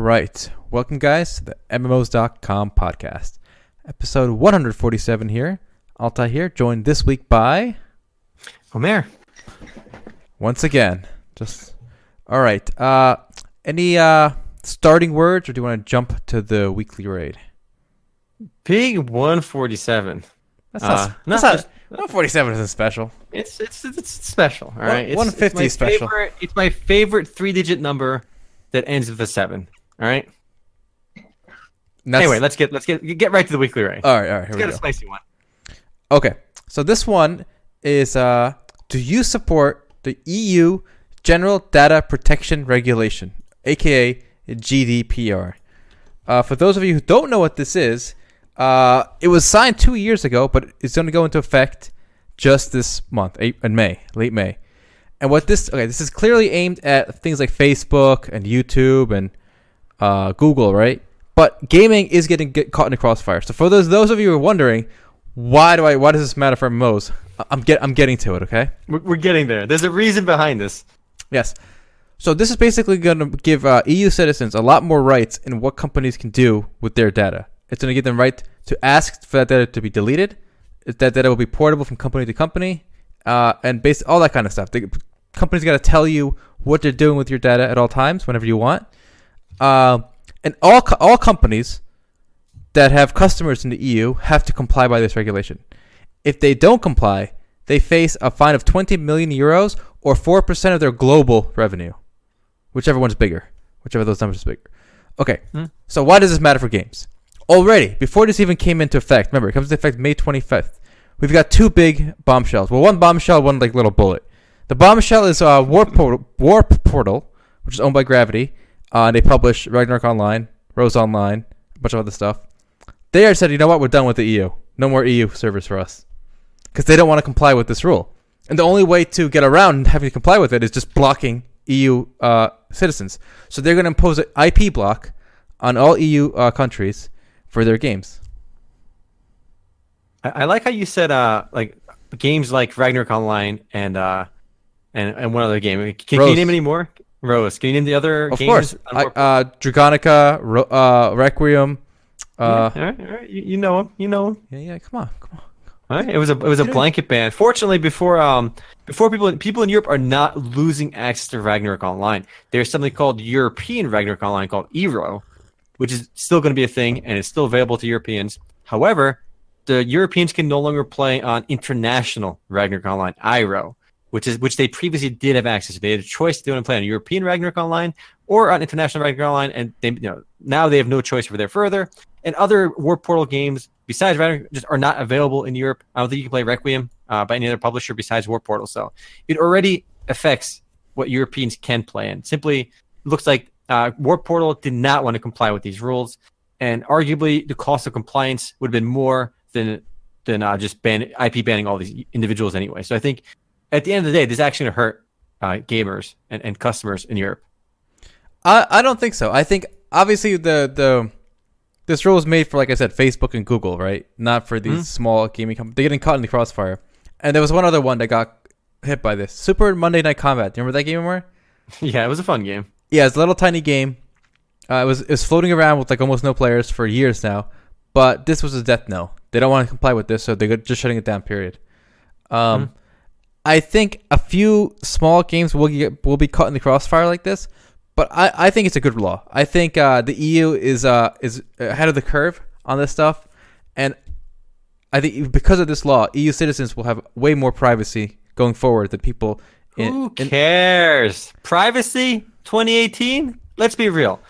right. Welcome, guys, to the MMOs.com podcast. Episode 147 here. Altai here, joined this week by, Omer. once again, just. All right. Uh, any uh, starting words, or do you want to jump to the weekly raid? Big 147. That's Uh, not, no, that's not, just- 147 isn't special. It's it's it's special, all right. It's, 150 it's my is special. Favorite, it's my favorite three-digit number that ends with a seven. All right. Anyway, let's get let's get get right to the weekly raid. all right, all right, here Let's we get go. a spicy one. Okay, so this one is uh, do you support the EU General Data Protection Regulation, aka GDPR? Uh, for those of you who don't know what this is, uh, it was signed two years ago, but it's going to go into effect just this month, in May, late May. And what this okay, this is clearly aimed at things like Facebook and YouTube and uh, Google, right? But gaming is getting get caught in the crossfire. So for those those of you who are wondering, why do I why does this matter for MMOs? I- I'm get I'm getting to it, okay? We're, we're getting there. There's a reason behind this. Yes. So this is basically going to give uh, EU citizens a lot more rights in what companies can do with their data. It's going to give them right to ask for that data to be deleted. That data will be portable from company to company, uh, and based all that kind of stuff. The companies got to tell you what they're doing with your data at all times, whenever you want. Uh, and all co- all companies that have customers in the EU have to comply by this regulation. If they don't comply, they face a fine of 20 million euros or 4% of their global revenue, whichever one's bigger, whichever those numbers is bigger. Okay, Hmm. so why does this matter for games? Already, before this even came into effect, remember, it comes into effect May 25th. We've got two big bombshells. Well, one bombshell, one like little bullet. The bombshell is uh, Warp, Portal, Warp Portal, which is owned by Gravity. Uh, and they publish Ragnarok Online, Rose Online, a bunch of other stuff. They said, you know what, we're done with the EU. No more EU servers for us. Because they don't want to comply with this rule. And the only way to get around having to comply with it is just blocking EU uh, citizens. So they're going to impose an IP block on all EU uh, countries for their games. I, I like how you said uh like games like Ragnarok Online and uh and and one other game. Can, can you name any more? Rose. Can you name the other Of course, I, uh, Dragonica, Ro- uh, Requiem. Uh, Yeah, all right, all right. You, you know them. You know 'em. yeah, yeah, come on, come on. All right. It was a it was a blanket ban. Fortunately, before um before people people in Europe are not losing access to Ragnarok Online. There's something called European Ragnarok Online called Eero, which is still going to be a thing and it's still available to Europeans. However, the Europeans can no longer play on international Ragnarok Online IRO, which is which they previously did have access to. They had a choice to want to play on European Ragnarok Online or on international Ragnarok Online, and they you know now they have no choice for there further. And other Warp Portal games besides Ragnarok just are not available in Europe. I don't think you can play Requiem uh, by any other publisher besides Warp Portal. So it already affects what Europeans can play and Simply looks like uh, Warp Portal did not want to comply with these rules, and arguably the cost of compliance would have been more than than uh, just ban IP banning all these individuals anyway. So I think at the end of the day, this is actually going to hurt uh, gamers and, and customers in Europe. I, I don't think so. I think obviously the the this rule was made for like I said, Facebook and Google, right? Not for these Mhm. small gaming companies. They're getting caught in the crossfire. And there was one other one that got hit by this. Super Monday Night Combat. Do you remember that game anymore? yeah, it was a fun game. Yeah, it's a little tiny game. Uh, it was it was floating around with like almost no players for years now. But this was a death knell. They don't want to comply with this, so they're just shutting it down. Period. Um, Mhm. I think a few small games will get will be caught in the crossfire like this, but I, I think it's a good law. I think uh, the EU is uh is ahead of the curve on this stuff, and I think because of this law, EU citizens will have way more privacy going forward than people. In, Who in- cares? Privacy 2018? Let's be real.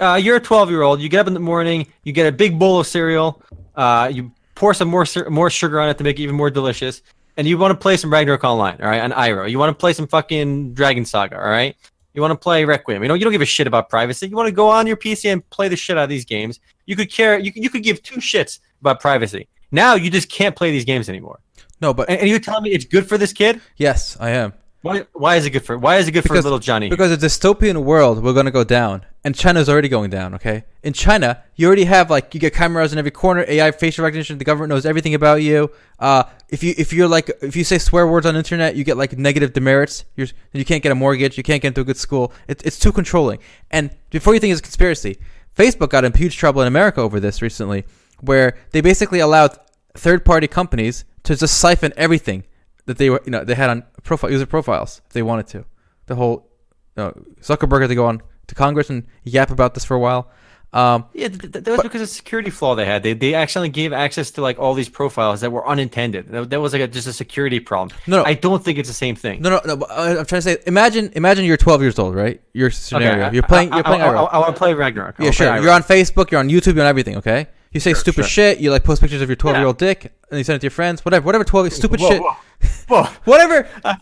Uh, you're a 12 year old. You get up in the morning. You get a big bowl of cereal. Uh, you pour some more more sugar on it to make it even more delicious. And you want to play some Ragnarok Online, all right, on Iro. You want to play some fucking Dragon Saga, all right. You want to play Requiem. You know, you don't give a shit about privacy. You want to go on your PC and play the shit out of these games. You could care. You could, you could give two shits about privacy. Now you just can't play these games anymore. no, but And, and you're telling me it's good for this kid? Yes, I am. Why, why is it good for? Why is it good for little Johnny? Because a dystopian world, we're gonna go down, and China's already going down. Okay, in China, you already have like you get cameras in every corner, AI facial recognition. The government knows everything about you. Uh, if you if you're like if you say swear words on the internet, you get like negative demerits. You're you can't get a mortgage, you can't get into a good school. It, it's too controlling. And before you think it's a conspiracy, Facebook got in huge trouble in America over this recently, where they basically allowed third party companies to just siphon everything that they were you know they had on profile user profiles if they wanted to. The whole uh, Zuckerberg had to go on to Congress and yap about this for a while. Um, Yeah, th- th- that was because of a security flaw they had. They they accidentally gave access to like all these profiles that were unintended. That, that was like a, just a security problem. No, no. I don't think it's the same thing. no, no, no. but I- I'm trying to say, imagine, imagine you're 12 years old, right? Your scenario. Okay, you're playing. You're playing. I, IRL. want to play Ragnarok. I yeah, sure. You're on Facebook. You're on YouTube. You're on everything. Okay. You say Sure, stupid sure. shit. You like post pictures of your 12 year old dick, and you send it to your friends. Whatever. Whatever. 12 stupid Whoa, shit. whoa, whoa. Whatever. I,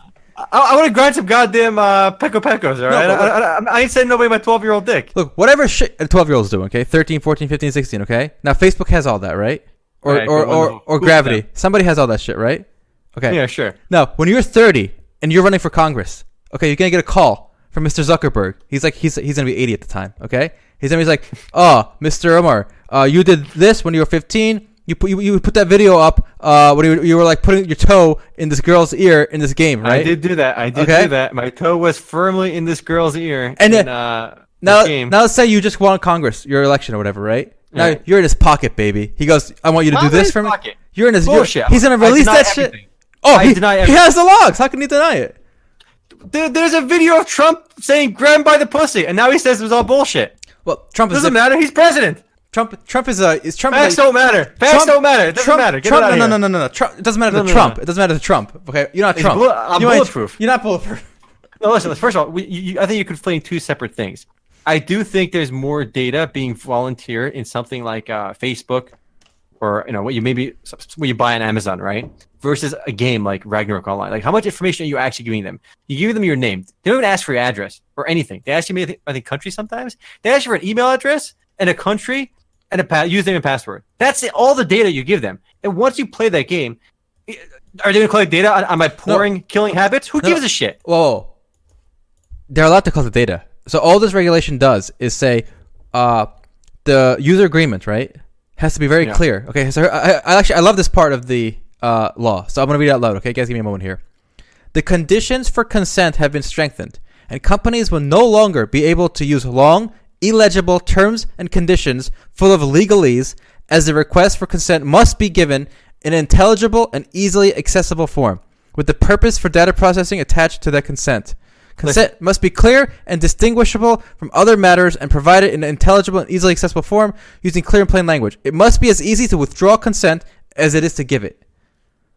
I want to grind some goddamn uh, Peco Pecos, all right? but- I, I, I ain't sending nobody my 12 year old dick. Look, whatever shit a 12 year old's doing, okay? 13, 14, 15, 16, okay? Now, Facebook has all that, right? Or, Right, or, but or, or Gravity. Somebody has all that shit, right? Okay. Yeah, sure. Now, when you're 30 and you're running for Congress, okay, you're gonna get a call from Mr. Zuckerberg. He's like, he's he's gonna be 80 at the time, okay? He's gonna be like, oh, Mr. Omar, uh, you did this when you were 15. You put you, you put that video up uh, when you, were- you were like putting your toe in this girl's ear in this game, right? I did do that. I did Okay. do that. My toe was firmly in this girl's ear. And, in, uh, Now, now let's say you just won Congress, your election or whatever, right? Now Right. you're in his pocket, baby. He goes, "I want you to I'm do this his for me." pocket. You're in his. you're- Bullshit. he's gonna release that shit. Oh, I he, deny he has the logs. How can you deny it? There, there's a video of Trump saying "grab by the pussy," and now he says it was all bullshit. Well, Trump Doesn't matter. He's president. Trump. Trump is a. Is Trump? Facts like, don't matter. Facts Trump- don't matter. It doesn't Trump, matter. Get Trump, no, of no, here. no, no, no, no. Trump, it doesn't matter No, to no, Trump. no. It doesn't matter to Trump. Okay, you're not Trump. bullet- I'm You ain't- bulletproof. You're not bulletproof. No, listen. First of all, we, you, you- I think you're conflating two separate things. I do think there's more data being volunteered in something like uh, Facebook, or you know what you maybe what you buy on Amazon, right? Versus a game like Ragnarok Online. Like, how much information are you actually giving them? You give them your name. They don't even ask for your address or anything. They ask you, maybe, I think, country sometimes. They ask you for an email address and a country and a pa- username and password. That's it, all the data you give them. And once you play that game, are they going to collect data on, on my poring, killing habits? Who No. gives a shit? Whoa. They're allowed to collect the data. So all this regulation does is say, uh, the user agreement, right, has to be very Yeah. clear. Okay, so I, I actually I love this part of the uh, law. So I'm gonna read it out loud. Okay, guys, give me a moment here. The conditions for consent have been strengthened, and companies will no longer be able to use long, illegible terms and conditions full of legalese, as the request for consent must be given in an intelligible and easily accessible form, with the purpose for data processing attached to that consent. Consent must be clear and distinguishable from other matters and provided in an intelligible and easily accessible form using clear and plain language. It must be as easy to withdraw consent as it is to give it.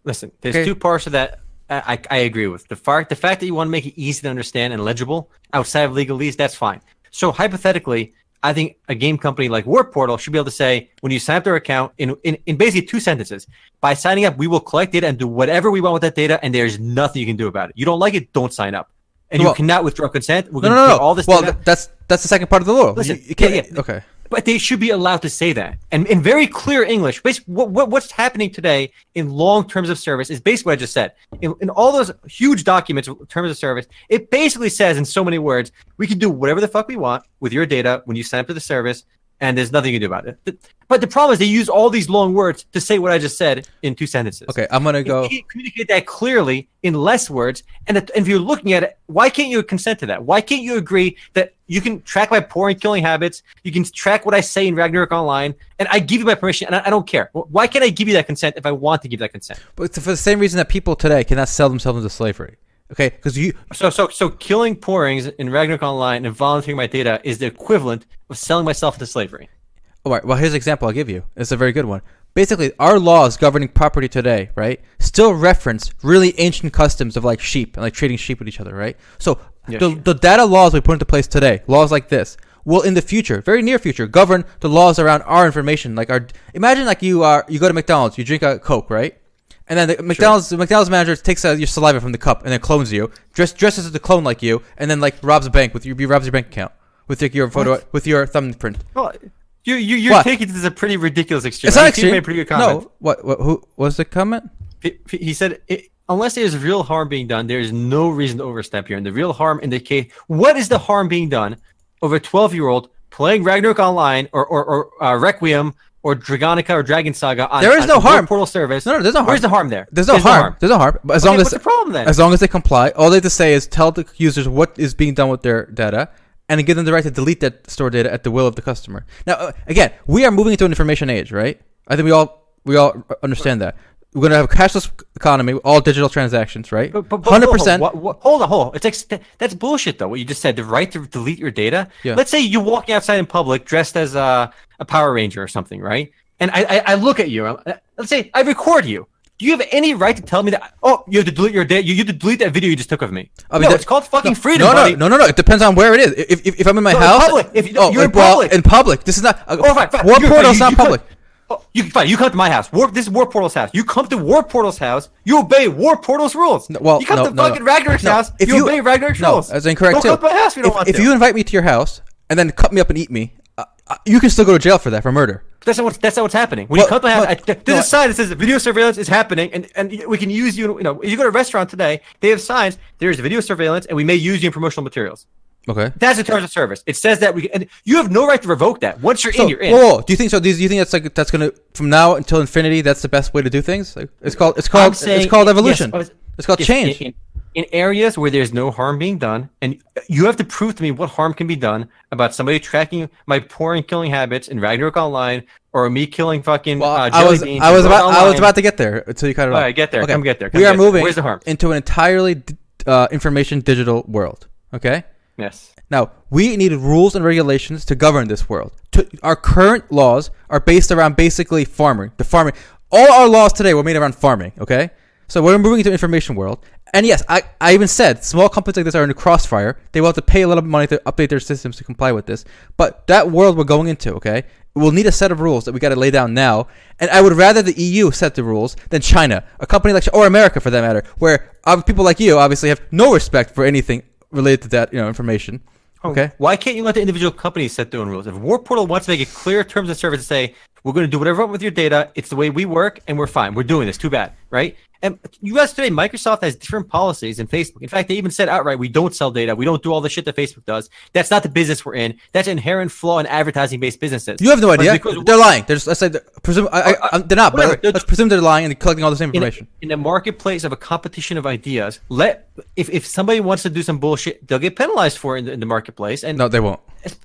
Listen, there's Okay. two parts of that I, I, I agree with. The fact the fact that you want to make it easy to understand and legible outside of legalese, that's fine. So hypothetically, I think a game company like Warp Portal should be able to say when you sign up their account in, in, in basically two sentences. By signing up, we will collect data and do whatever we want with that data, and there's nothing you can do about it. You don't like it, don't sign up. And Well- you cannot withdraw consent. We're No, going no, to no. all this well, data. th- that's that's the second part of the law. Listen, you, you can't. yeah, yeah. Okay. But they should be allowed to say that. And in very clear english basically what, what, what's happening today in long terms of service is basically what i just said. In, in all those huge documents terms of service it basically says in so many words we can do whatever the fuck we want with your data when you sign up to the service and there's nothing you can do about it but the problem is they use all these long words to say what i just said in two sentences Okay, I'm gonna go. you can't communicate that clearly in less words, and if- if you're looking at it, why can't you consent to that? Why can't you agree that you can track my poor and killing habits? You can track what I say in Ragnarok Online, and I give you my permission, and I, I don't care. Why can't I give you that consent if I want to give that consent? But for the same reason that people today cannot sell themselves into slavery. Okay, because you. So, so, so killing porings in Ragnarok Online and volunteering my data is the equivalent of selling myself into slavery. All right. Well, here's an example I'll give you. It's a very good one. Basically, our laws governing property today, right, still reference really ancient customs of like sheep and like trading sheep with each other, right? So Yeah, the, sure. the data laws we put into place today, laws like this, will in the future, very near future, govern the laws around our information. Like our, imagine like you are you go to McDonald's, you drink a Coke, right? And then the McDonald's the McDonald's manager takes out your saliva from the cup and then clones you, dress, dresses as a clone like you, and then like robs a bank with your robs your bank account with your, your photo What? with your thumbprint. Well, you, you, you're What? taking this as a pretty ridiculous extreme. It's I not think you made a pretty good comment. No, what, what? Who was the comment? He, he said, it, unless there's real harm being done, there is no reason to overstep here. And the real harm in the case, what is the harm being done over a 12 year old playing Ragnarok Online or or, or uh, Requiem or Dragonica or Dragon Saga on There is no harm. Portal service? No, no, there's no harm. Where's the harm there? There's no harm. There's no harm. But as Okay, long as what's the problem then? as long as they comply, all they have to say is tell the users what is being done with their data, and give them the right to delete that stored data at the will of the customer. Now, uh, again, we are moving into an information age, right? I think we all we all understand that. We're gonna have a cashless economy, all digital transactions, right? But- but- but Hundred hold on, percent. Hold on, hold on. It's like that's bullshit though. What you just said, the right to delete your data. Yeah. Let's say you're walking outside in public dressed as a, a Power Ranger or something, right? And I, I, I look at you. uh, Let's say I record you. Do you have any right to tell me that? Oh, you have to delete your data. You, you have to delete that video you just took of me. I mean, no, that- it's called fucking no, freedom, no, buddy. no, no, no, no. It depends on where it is. If, if, if I'm in my No, in house, public. If you- oh, you're in public. in public. This is not. Uh, Oh, fine, fine. Portal's you- not you public. Oh, you fine. You come to my house. War, this is Warp Portal's house. You come to Warp Portal's house. You obey Warp Portal's rules. well, you come no, to no, no. fucking Ragnarok's No, house. if you, you- obey Ragnarok's No, rules. that's incorrect Don't too. come to my house if you don't if, want if to. you invite me to your house and then cut me up and eat me, uh, uh, you can still go to jail for that for murder. That's not what's that's not what's happening. When Well, you come to my house, well, I- there's no, a sign that says video surveillance is happening, and, and we can use you. You know, if you go to a restaurant today, they have signs. There's video surveillance, and we may use you in promotional materials. Okay. That's the terms of service. It says that we and you have no right to revoke that. Once you're So, in, you're in. whoa, do you think so? Do you think that's like that's gonna from now until infinity? That's the best way to do things. Like, it's called it's called saying- it's called evolution. I was- it's called change. In, in, in areas where there's no harm being done, and you have to prove to me what harm can be done about somebody tracking my porn and killing habits in Ragnarok Online, or me killing fucking. well, uh, I was I was about I was about to get there until you cut it All off. right, get there, come get there, come we are get there. moving Where's the harm? into an entirely uh, information digital world. Okay. Yes. Now, we need rules and regulations to govern this world. To, our current laws are based around basically farming. The farming. All our laws today were made around farming, okay? So we're moving into information world. And yes, I, I even said small companies like this are in crossfire. They will have to pay a little money to update their systems to comply with this. But that world we're going into, okay? We'll need a set of rules that we got to lay down now. And I would rather the EU set the rules than China, a company like or America for that matter, where uh, people like you obviously have no respect for anything related to that, you know, information. Oh, okay. Why can't you let the individual companies set their own rules? If Warp Portal wants to make it clear terms of service and say we're going to do whatever we want with your data, it's the way we work, and we're fine. We're doing this. Too bad, right? And you guys today, Microsoft has different policies than Facebook. In fact, they even said outright, we don't sell data. We don't do all the shit that Facebook does. That's not the business we're in. That's an inherent flaw in advertising-based businesses. You have no idea. They're lying. They're just, let's say they're, presume I, I, they're not, whatever. but let's presume they're lying and collecting all the same in a, information. in a marketplace of a competition of ideas, let if, if somebody wants to do some bullshit, they'll get penalized for it in the, in the marketplace. And no, they won't.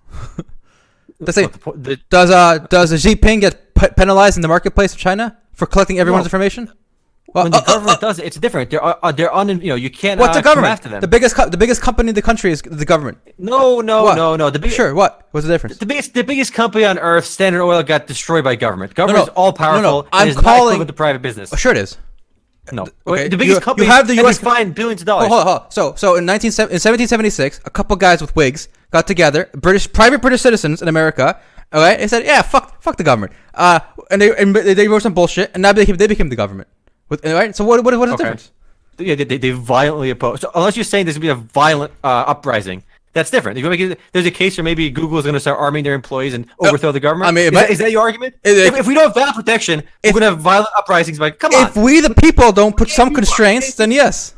The the- does uh does Xi Jinping get pe- penalized in the marketplace of China for collecting everyone's No. information? Well, when the uh, uh, government does it, it's different. They're uh, they're on. You know, you can't. what's uh, the government? after them? The biggest co- the biggest company in the country is the government. no, no, What? no, no. The big, Sure. What? What's the difference? The biggest, the biggest company on earth, Standard Oil, got destroyed by government. Government no. is all powerful. No, no. I'm not calling- equivalent to private business. Sure, it is. No, okay, the biggest you- company you have the US fined billions of dollars. Hold on, hold on. So, so in 19, in 1776, a couple guys with wigs got together, British private British citizens in America. Okay, they said, "Yeah, fuck, fuck the government." Uh, and they and they they wrote some bullshit, and now they became, they became the government. With all right, so what what what is the difference? Yeah, they, they, they violently oppose. So unless you're saying there's gonna be a violent uh, uprising, that's different. If you make it, there's a case where maybe Google is gonna start arming their employees and overthrow the government. I mean, it is, might- that, is that your argument? It- if, if we don't have violent protection, we're gonna have violent uprisings. Like, come on. If we the people don't put some constraints, then yes.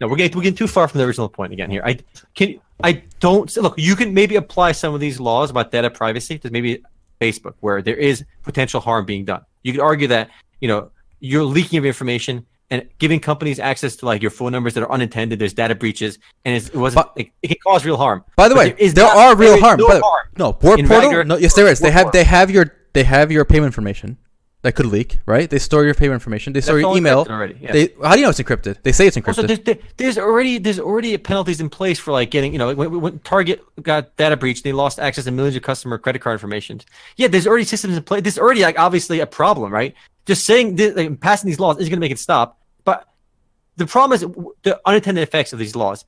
No, we're getting we're getting too far from the original point again here. I can I don't look. You can maybe apply some of these laws about data privacy to maybe Facebook, where there is potential harm being done. You could argue that you know you're leaking of information and giving companies access to like your phone numbers that are unintended. There's data breaches, and it's, it wasn't. But- it, it can cause real harm. By the But way, is there are real there harm. No By harm. No, Warp Portal. No, yes, there is. They have Portal. they have your they have your payment information that could leak, right? They store your payment information. They store That's your email. already, yes. They how do you know it's encrypted? They say it's Also, encrypted. there's, there's already there's already penalties in place for like getting you know when, when Target got data breached, they lost access to millions of customer credit card information. Yeah, there's already systems in place. There's already like obviously a problem, right? Just saying this, like, passing these laws isn't going to make it stop. But the problem is the unintended effects of these laws.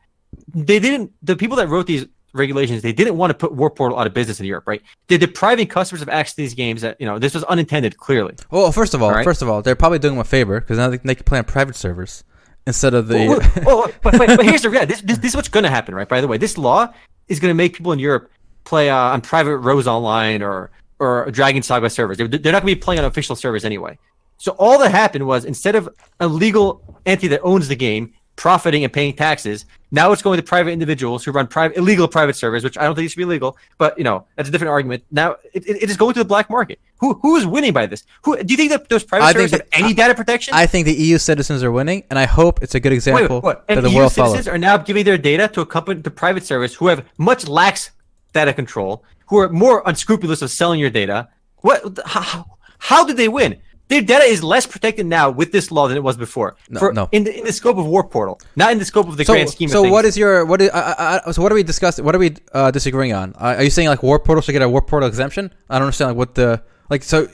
They didn't. The people that wrote these regulations, they didn't want to put Warp Portal out of business in Europe, right? They're depriving customers of access to these games. That you know this was unintended, clearly. well, first of all, Alright. first of all, they're probably doing them a favor because now they, they can play on private servers instead of the. Well, well, well, but, but, but here's the reality. This, this, this is what's going to happen, right? By the way, this law is going to make people in Europe play uh, on private Rose Online or or Dragon Saga servers. They're, they're not going to be playing on official servers anyway. So all that happened was instead of a legal entity that owns the game profiting and paying taxes, now it's going to private individuals who run private illegal private servers, which I don't think it should be legal, but you know that's a different argument. Now it, it, it is going to the black market. Who who is winning by this? Who do you think that those private I servers think have any data protection? I think the EU citizens are winning, and I hope it's a good Wait, example wait, what? that And the EU world citizens follows. are now giving their data to a company, to private service who have much lax data control, who are more unscrupulous of selling your data. What? How, how did they win? Their data is less protected now with this law than it was before. No, For, no. In the, in the scope of Warp Portal, not in the scope of the So, grand scheme of so things. what is your what is I, I, I- so what are we discussing? What are we uh, disagreeing on? Uh, are you saying like Warp Portal should get a War Portal exemption? I don't understand like what the like so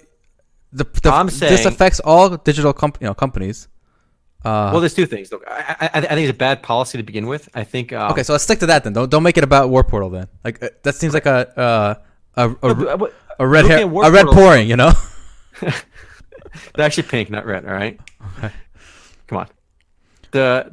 the, the this saying- affects all digital comp, you know companies. Uh, Well, there's two things. Look, I, I, I think it's a bad policy to begin with. I think. Um, okay, so let's stick to that then. Don't don't make it about Warp Portal then. Like uh, that seems like a uh, a, a, but- a red hair, a red poring, you know. They're actually pink, not red. All right. Okay. Come on. The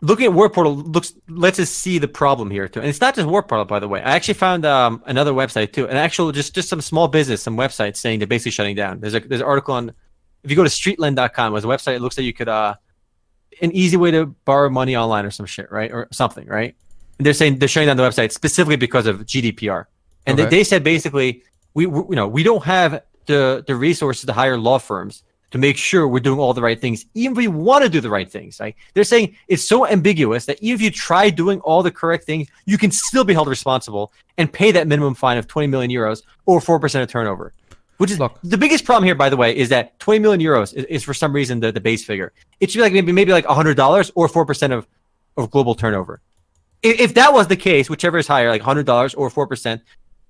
looking at Warp Portal looks lets us see the problem here too, and it's not just Warp Portal, by the way. I actually found um, another website too, an actual just just some small business, some website saying they're basically shutting down. There's a there's an article on if you go to streetlend.com, there's a website. It looks like you could uh an easy way to borrow money online or some shit, right, or something, right? And they're saying they're shutting down the website specifically because of GDPR, and they, Okay. they said basically we, we you know we don't have the the resources to hire law firms to make sure we're doing all the right things, even if we want to do the right things. Right? They're saying it's so ambiguous that even if you try doing all the correct things, you can still be held responsible and pay that minimum fine of 20 million euros or 4% of turnover. Which is Look. the biggest problem here, by the way, is that 20 million euros is, is for some reason the, the base figure. It should be like maybe maybe like $100 or 4% of, of global turnover. If, if that was the case, whichever is higher, like $100 or 4%,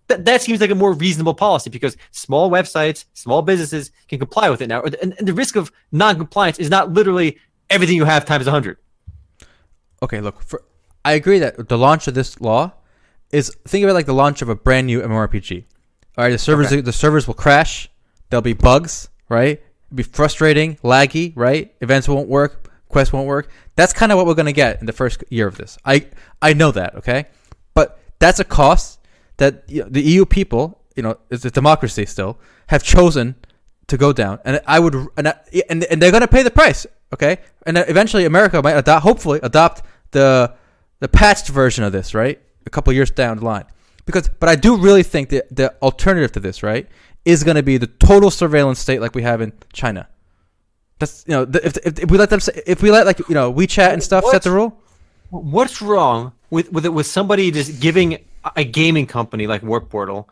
that, that seems like a more reasonable policy because small websites, small businesses can comply with it now. And, and the risk of non-compliance is not literally everything you have times 100. Okay, look, for, I agree that the launch of this law is think of it like the launch of a brand new MMORPG. All right, the servers the servers will crash. There'll be bugs, right? It'll be frustrating, laggy, right? Events won't work, quests won't work. That's kind of what we're gonna get in the first year of this. I I know that, okay, but that's a cost that you know, the EU people, you know, it's a democracy still, have chosen to go down, and I would, and I, and, and they're gonna pay the price, okay? And eventually, America might adopt, hopefully, adopt the the patched version of this, right? A couple years down the line, because, but I do really think that the alternative to this, right, is gonna be the total surveillance state like we have in China. That's you know, the, if, if, if we let them, say, if we let like you know WeChat and stuff set the rule, What's wrong with with it, with somebody just giving a- gaming company like Warp Portal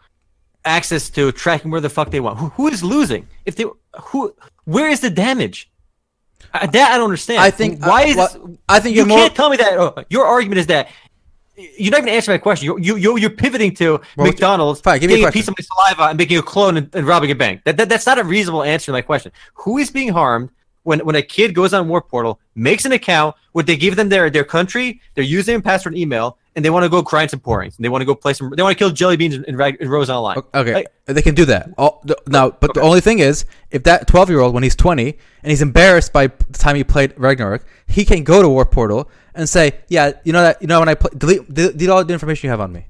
access to tracking where the fuck they want? Who, who is losing? If they who where is the damage? Uh, that I don't understand. I think- why uh, is well, this, I think you more- can't tell me that. Oh, your argument is that you're not even answering my question. You you you you're pivoting to Well, McDonald's fine, give me a taking a, piece of my saliva and making a clone and, and robbing a bank. That, that that's not a reasonable answer to my question. Who is being harmed when when a kid goes on Warp Portal, makes an account, would they give them their their country, their username, password, and email, and they want to go grind some porings, and they want to go play some, they want to kill jelly beans in, in, Rag- in Rose Online. Okay, Like- they can do that. All, the, now, but the only thing is, if that twelve-year-old, when he's twenty, and he's embarrassed by the time he played Ragnarok, he can go to Warp Portal and say, "Yeah, you know that. You know when I play, delete, delete, all the information you have on me."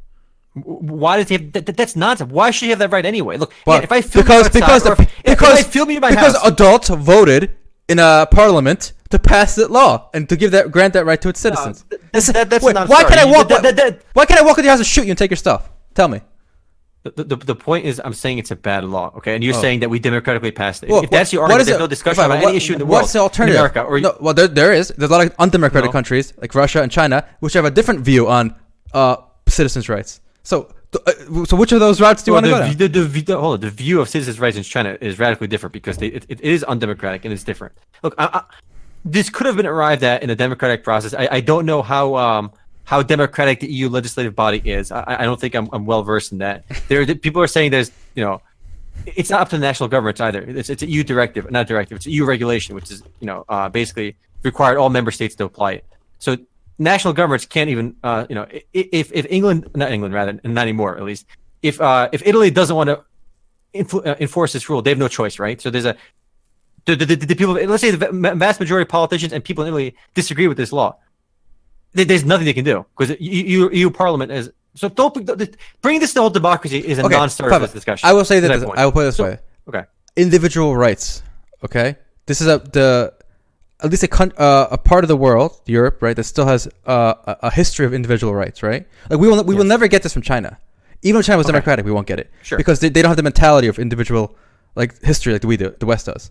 Why does he have that, that- That's nonsense. Why should he have that right anyway? Look, Well, yeah, if I film because you outside, because the, if, if because I film you in my because house, adults voted in a parliament to pass that law and to give that grant that right to its citizens. th- that- that's Wait, why story. can I walk? That- why can't I walk into your house and shoot you and take your stuff? Tell me. The, the, the point is, I'm saying it's a bad law, okay? And you're Oh. saying that we democratically passed it. Well, if that's your argument, there's it- no discussion about what- any issue in the world. What's the alternative? America, or no, well, there, there is. There's a lot of undemocratic No. countries like Russia and China which have a different view on uh, citizens' rights. So, uh, so which of those routes do you well, want to go the, the, the, the, the, hold on, the view of citizens' rights in China is radically different because they, it, it is undemocratic and it's different. Look, I, I, this could have been arrived at in a democratic process. I, I don't know how um, how democratic the EU legislative body is. I, I don't think I'm, I'm well versed in that. There, people are saying there's, you know, it's not up to the national governments either. It's, it's an EU directive, not directive. It's a EU regulation, which is, you know, uh, basically required all member states to apply it. So national governments can't even, uh, you know, if if England, not England, rather, not anymore at least, if uh, if Italy doesn't want to uh, enforce this rule, they have no choice, right? So there's a the, the, the people, let's say the vast majority of politicians and people in Italy disagree with this law. There- There's nothing they can do because EU, EU Parliament is. So don't bring this to whole democracy is a Okay, non-starter discussion. I will say that Is this. I will put it this So- way: Okay. individual rights Okay, this is a the at least a coun- uh, a part of the world, Europe, right, that still has uh, a, a history of individual rights, right? Like we will we will never get this from China. Even if China was Okay. democratic, we won't get it Sure. because they, they don't have the mentality of individual like history like we do, the West does.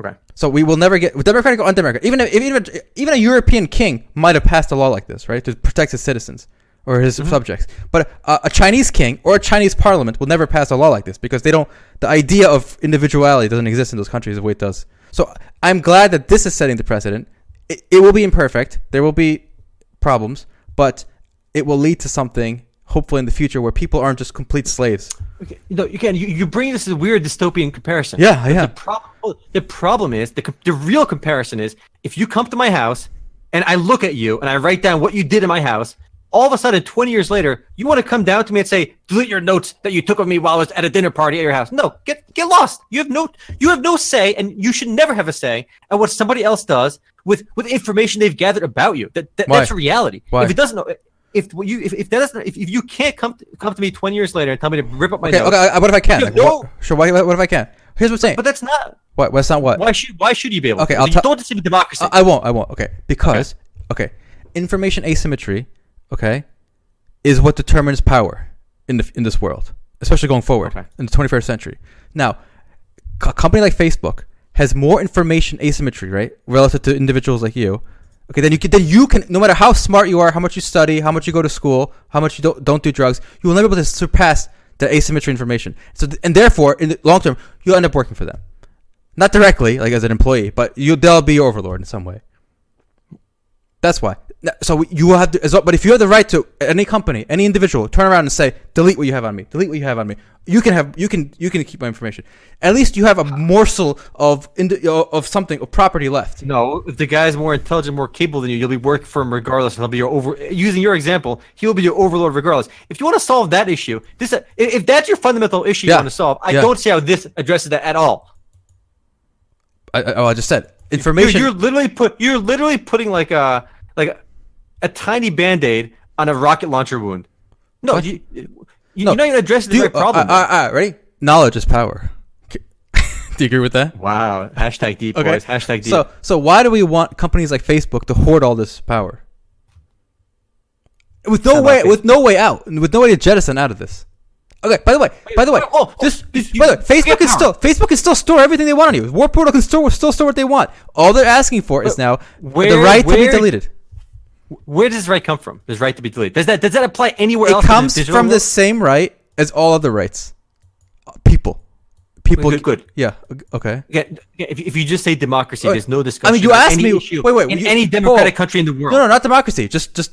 Okay. So we will never get democratic or undemocratic. Even if, even if, even a European king might have passed a law like this, right, to protect his citizens or his Mm-hmm. subjects. But uh, a Chinese king or a Chinese parliament will never pass a law like this because they don't. The idea of individuality doesn't exist in those countries the way it does. So I'm glad that this is setting the precedent. It, it will be imperfect. There will be problems, but it will lead to something. Hopefully, in the future, where people aren't just complete slaves. Okay, you know, again, you, you bring this as a weird dystopian comparison. Yeah, yeah. The, prob- the problem is the the real comparison is if you come to my house and I look at you and I write down what you did in my house. All of a sudden, 20 years later, you want to come down to me and say, "Delete your notes that you took of me while I was at a dinner party at your house." No, get get lost. You have no you have no say, and you should never have a say at what somebody else does with with information they've gathered about you. That, that that's reality. Why? If it doesn't know, if you if, if that doesn't if, if you can't come to, come to me 20 years later and tell me to rip up my Okay, notes, okay. uh, What if I can? Like, know- what- sure. Why, what if I can? Here's what I'm saying. But that's not. What? What's not what? Why should Why should you be able? Okay, to? I'll You tell- don't deceive democracy. I I won't. I won't. Okay, because okay, information asymmetry, okay, is what determines power in the in this world, especially going forward Okay. in the 21st century. Now, a company like Facebook has more information asymmetry, right, relative to individuals like you. Okay, then you can then you can no matter how smart you are, how much you study, how much you go to school, how much you don't don't do drugs, you will never be able to surpass the asymmetry information. So and therefore, in the long term, you'll end up working for them, not directly like as an employee, but you they'll be your overlord in some way. That's why. So you will have to, as well, but if you have the right to any company, any individual, turn around and say, delete what you have on me, delete what you have on me. You can have, you can, you can keep my information. At least you have a morsel of of something of property left. no, if the guy's more intelligent, more capable than you, you'll be working for him regardless. He'll be your over. Using your example, he will be your overlord regardless. If you want to solve that issue, this if- that's your fundamental issue Yeah. you want to solve, I Yeah. don't see how this addresses that at all. I, I, oh, I just said You're, information. you're literally put. You're literally putting like a like a, tiny band aid on a rocket launcher wound. No, What? you, you, No. you're not even addressing the right problem. Uh, uh, uh, ready? Knowledge is power. Do you agree with that? wow. Hashtag deep Okay. boys. Hashtag deep. So, so why do we want companies like Facebook to hoard all this power? With no way, Facebook? with no way out, with no way to jettison out of this. Okay. By the way, by the way, oh, oh, this, this- you- by the way, Facebook can still Facebook can still store everything they want on you. Warp Portal can still still store what they want. All they're asking for is But now the where- right to be deleted. Where does this right come from? This right to be deleted. Does that does that apply anywhere It else? in the comes digital from the same right as all other rights. People, people. Good, good. Yeah. Okay. Again, if, if you just say democracy, there's no discussion. I mean, you asked me- issue wait, wait, in you- any democratic oh. country in the world. No, no, not democracy. Just, just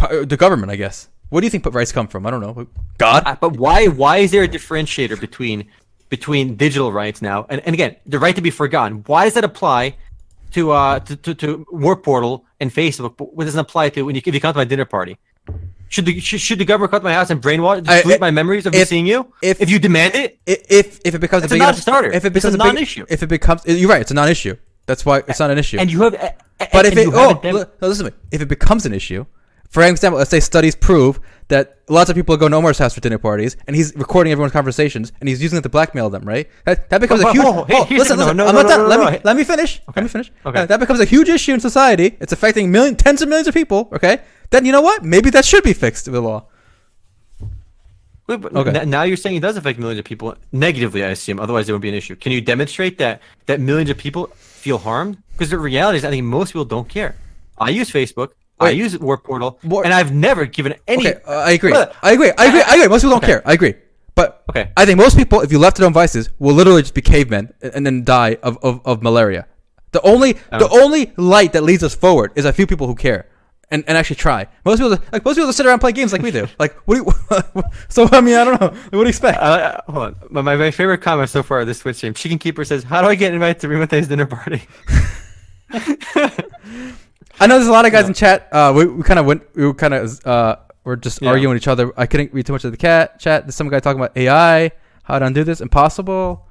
uh, the government, I guess. Where do you think rights come from? I don't know. God. Uh, But why why is there a differentiator between between digital rights now and, and again the right to be forgotten? Why does that apply to uh to, to, to Warp Portal and Facebook, but what doesn't apply to when you if you come to my dinner party? Should the should, should the government come to my house and brainwash delete I- my memories of me seeing you? if- If, you demand it, if if it becomes It's a big enough- non-starter. if it becomes a, non-issue. if it becomes you're right, it's a non-issue. That's why it's not an issue. and you have but if it oh haven't dem- li- no, listen to me, if it becomes an issue, for example, let's say studies prove that lots of people go to Omar's house for dinner parties, and he's recording everyone's conversations, and he's using it to blackmail them, right? That, that becomes But- a huge. oh, hey, here's listen, the- no, no, I'm no, not no, done. no, let me let me finish. Let me finish. Okay. Uh, that becomes a huge issue in society. It's affecting million, tens of millions of people. Okay, then you know what? Maybe that should be fixed with the law. Wait, Okay. now you're saying it does affect millions of people negatively, I assume. Otherwise, there would be an issue. Can you demonstrate that that millions of people feel harmed? Because the reality is, I think most people don't care. I use Facebook. I Wait. use Warp Portal, War- and I've never given any. Okay, uh, I agree. I agree. I agree. I agree. Most people don't Okay. care. I agree. But Okay. I think most people, if you left it on vices, will literally just be cavemen and, then die of, of, of malaria. The only the only light that leads us forward is a few people who care and, and actually try. Most people like most people just sit around and play games like we do. Like what do you? so I mean I don't know. What do you expect? Uh, hold on. My, my, my favorite comment so far this Twitch stream, Chicken Keeper says, "How do I get invited to Rimate's dinner party?" I know there's a lot of guys in chat. Uh, we, we kind of went. We were kind of uh, we're just Yeah. arguing with each other. I couldn't read too much of the cat chat. There's some guy talking about AI, how to undo this, impossible.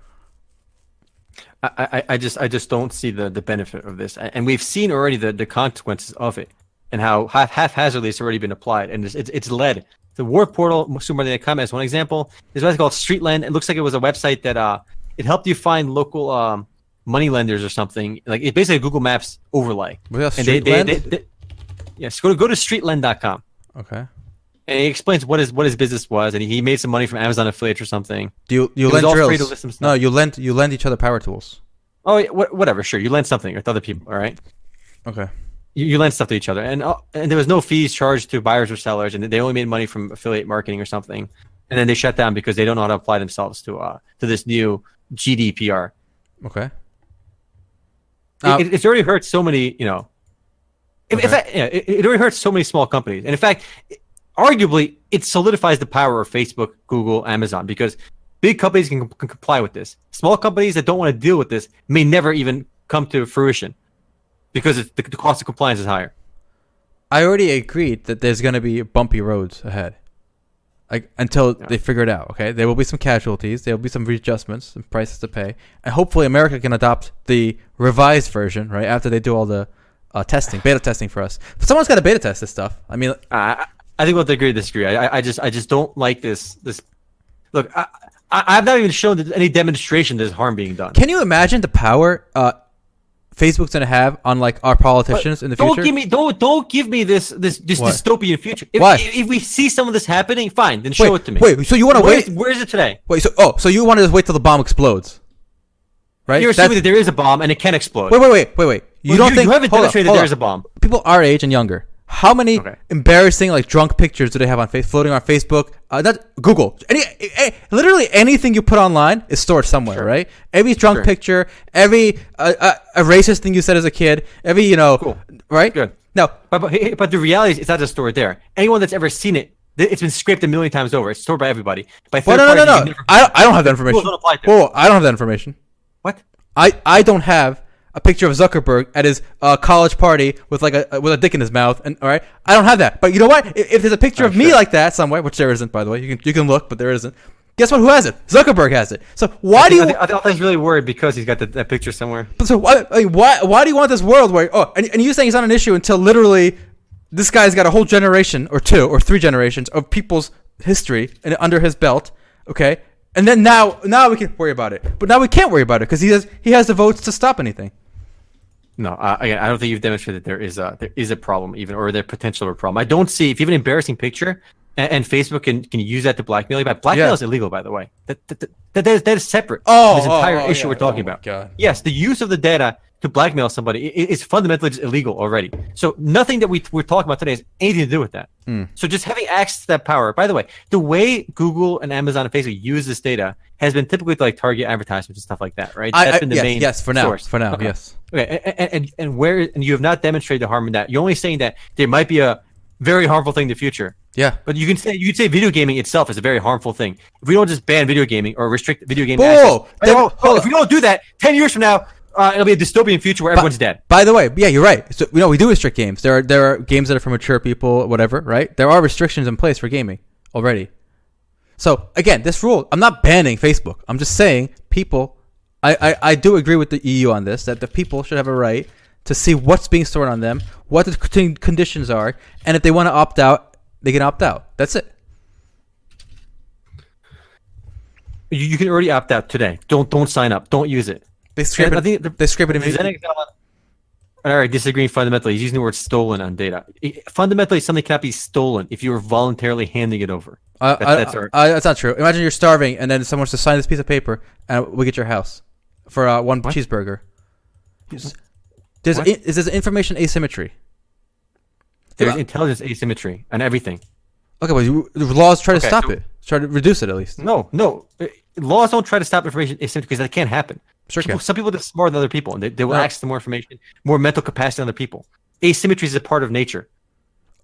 I, I, I just I just don't see the, the benefit of this, and we've seen already the, the consequences of it, and how half haphazardly it's already been applied, and it's it's, it's led the War Portal. Comment as one example. There's what's called Streetlend. It looks like it was a website that uh it helped you find local um money lenders or something. Like it's basically a Google Maps overlay. That And they, they, they, they, yes, go to go to streetlend.com. okay. And he explains what his what his business was, and he made some money from Amazon affiliates or something. Do you you It lend drills? no, you lend you lend each other power tools. Oh, yeah, wha- whatever, sure. You lend something with other people, all right? Okay. You, you lend stuff to each other, and uh, and there was no fees charged to buyers or sellers, and they only made money from affiliate marketing or something. And then they shut down because they don't know how to apply themselves to uh to this new GDPR. Okay. It- Uh, it, it's already hurt so many, you know. In, in fact, yeah, it, it already hurts so many small companies, and in fact, it- arguably, it solidifies the power of Facebook, Google, Amazon because big companies can, can comply with this. Small companies that don't want to deal with this may never even come to fruition because it's, the, the cost of compliance is higher. I already agreed that there's going to be bumpy roads ahead. Like until they figure it out, okay? There will be some casualties, there will be some readjustments, some prices to pay, and hopefully America can adopt the revised version, right? After they do all the uh, testing, beta testing for us. But someone's got to beta test this stuff. I mean, I, I think we'll have to agree to disagree. I, I- just I just don't like this this. Look, I, I I've not even shown any demonstration there's harm being done. can you imagine the power uh, Facebook's to have on like our politicians in the don't future? give me don't don't give me this this this What? dystopian future. If, Why? If, we see some of this happening, fine, then show wait, it to me. wait, so you want to wait? where is it today? Wait, so oh, so you want to just wait till the bomb explodes, right? You're That's- assuming that there is a bomb and it can explode. Wait, wait, wait, wait, wait. You Well, don't you, think you haven't demonstrated hold there is a bomb? people our age and younger. How many Okay. embarrassing like drunk pictures do they have on face floating on Facebook? Uh, not Google. Any, eh, literally anything you put online is stored somewhere, Sure. right? Every drunk Sure. picture, every uh, uh, a racist thing you said as a kid, every you know, Cool. right? Good. No, But, but but the reality is, it's not just stored there. Anyone that's ever seen it, it's been scraped a million times over. It's stored by everybody. By well, no, no, no, no. I, I don't have that information. Don't apply to. Whoa, I don't have that information. what? I, I don't have a picture of Zuckerberg at his uh, college party with like a with a dick in his mouth, and all right, I don't have that. But you know what? If, if there's a picture of me Oh, like that somewhere, which there isn't, by the way, you can you can look, but there isn't. Guess what? Who has it? Zuckerberg has it. So why I do you? I think, I think, I think he's really worried because he's got that, that picture somewhere. so why, why why do you want this world where oh and, and you saying it's not an issue until literally this guy's got a whole generation or two or three generations of people's history and under his belt, okay? And then now now we can worry about it, but now we can't worry about it because he has he has the votes to stop anything. No, again, I don't think you've demonstrated that there is a there is a problem even, or there potential of a problem. I don't see if you have an embarrassing picture, and, and Facebook can, can use that to blackmail you. But blackmail Yeah. is illegal, by the way. That that, that, that, is, that is separate. Oh, from this entire oh, oh, issue yeah. we're talking Oh about. God. Yes, the use of the data to blackmail somebody i- is fundamentally just illegal already. So nothing that we we're talking about today has anything to do with that. Hmm. So just having access to that power. By the way, the way Google and Amazon and Facebook use this data has been typically to like target advertisements and stuff like that, right? I, That's I- been the yes, main yes, for now, source. for now, Okay. yes. Okay, and, and and where and you have not demonstrated the harm in that. You're only saying that there might be a very harmful thing in the future. Yeah. But you can say you can say video gaming itself is a very harmful thing. If we don't just ban video gaming or restrict video game Whoa, access, then- oh, if we don't do that, ten years from now, uh, it'll be a dystopian future where everyone's dead. By the way, yeah, you're right. So you know we do restrict games. There are there are games that are for mature people, whatever, right? There are restrictions in place for gaming already. So again, this rule, I'm not banning Facebook. I'm just saying people. I, I, I do agree with the EU on this that the people should have a right to see what's being stored on them, what the conditions are, and if they want to opt out, they can opt out. That's it. You, you can already opt out today. Don't don't sign up. Don't use it. They scrape I it. think the- they scrape it. If there's In, all right, disagreeing fundamentally. He's using the word stolen on data. Fundamentally, something cannot be stolen if you are voluntarily handing it over. I, That- I, that's our- I- that's not true. Imagine you're starving, and then someone wants to sign this piece of paper, and we get your house for uh, one What? cheeseburger. There's, there's, What? is there's information asymmetry. There's Yeah. intelligence asymmetry and everything. Okay, well, you, the laws try to Okay, stop so- it. Try to reduce it at least. No, no. Uh, Laws don't try to stop information asymmetry because that can't happen. Sure People- can. Some people are smarter than other people, and they, they will No. access to more information, more mental capacity than other people. Asymmetry is a part of nature.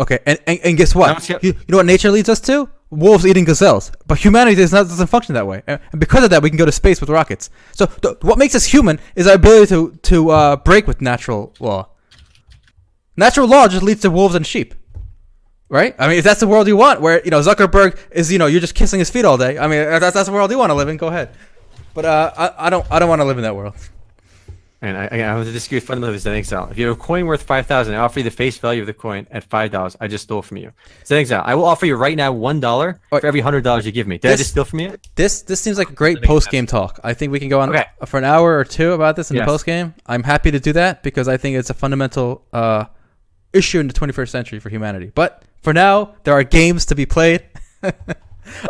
Okay, and, and, and guess what? You, you know what nature leads us to? Wolves eating gazelles. But humanity does not doesn't function that way, and and because of that, we can go to space with rockets. So th- what makes us human is our ability to to uh, break with natural law. Natural law just leads to wolves and sheep, right? I mean, if that's the world you want, where you know Zuckerberg is, you know, you're just kissing his feet all day. I mean, if that's that's the world you want to live in. Go ahead. But uh, I, I don't I don't want to live in that world. And I, I have to disagree with fundamentally with Exile. If you have a coin worth five thousand, I offer you the face value of the coin at five dollars. I just stole from you. Exile, I will offer you right now one dollar for every hundred dollars you give me. Did I This- just steal from you? This this seems like a great post game talk. I think we can go on Okay. for an hour or two about this in Yes. the post game. I'm happy to do that because I think it's a fundamental uh, issue in the 21st century for humanity. But for now, there are games to be played.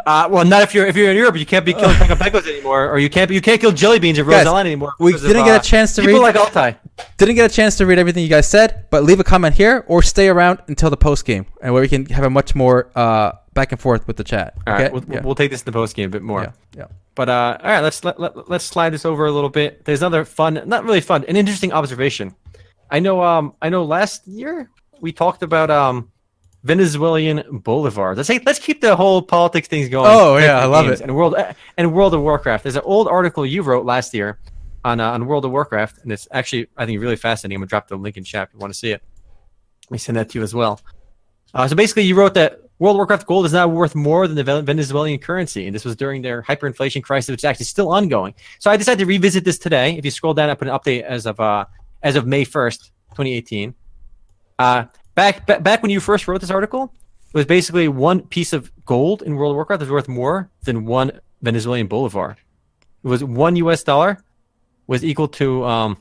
Uh, well, not if you're if you're in Europe, you can't be killing Pecos anymore, or you can't be, you can't kill jelly beans in Rose Island anymore. we didn't get a uh, chance to people read- like Altai. Didn't get a chance to read everything you guys said, but leave a comment here or stay around until the post game, and where we can have a much more uh, back and forth with the chat. All okay? right, we'll, yeah. we'll take this in the post game a bit more. yeah, yeah. But uh, all right, let's let, let, let's slide this over a little bit. There's another fun, not really fun, an interesting observation. I know um I know last year we talked about um Venezuelan bolivars. Let's say let's keep the whole politics things going. Oh, yeah, I love it. And World and World of Warcraft. There's an old article you wrote last year on uh, on World of Warcraft, and it's actually I think really fascinating. I'm gonna drop the link in chat if you want to see it. Let me send that to you as well. Uh, so basically, you wrote that World of Warcraft gold is now worth more than the Venezuelan currency, and this was during their hyperinflation crisis, which is actually still ongoing. So I decided to revisit this today. If you scroll down, I put an update as of uh, as of May first, 2018. Uh, back, back back when you first wrote this article, it was basically one piece of gold in World of Warcraft that was worth more than one Venezuelan bolivar. It was one U.S. dollar was equal to um,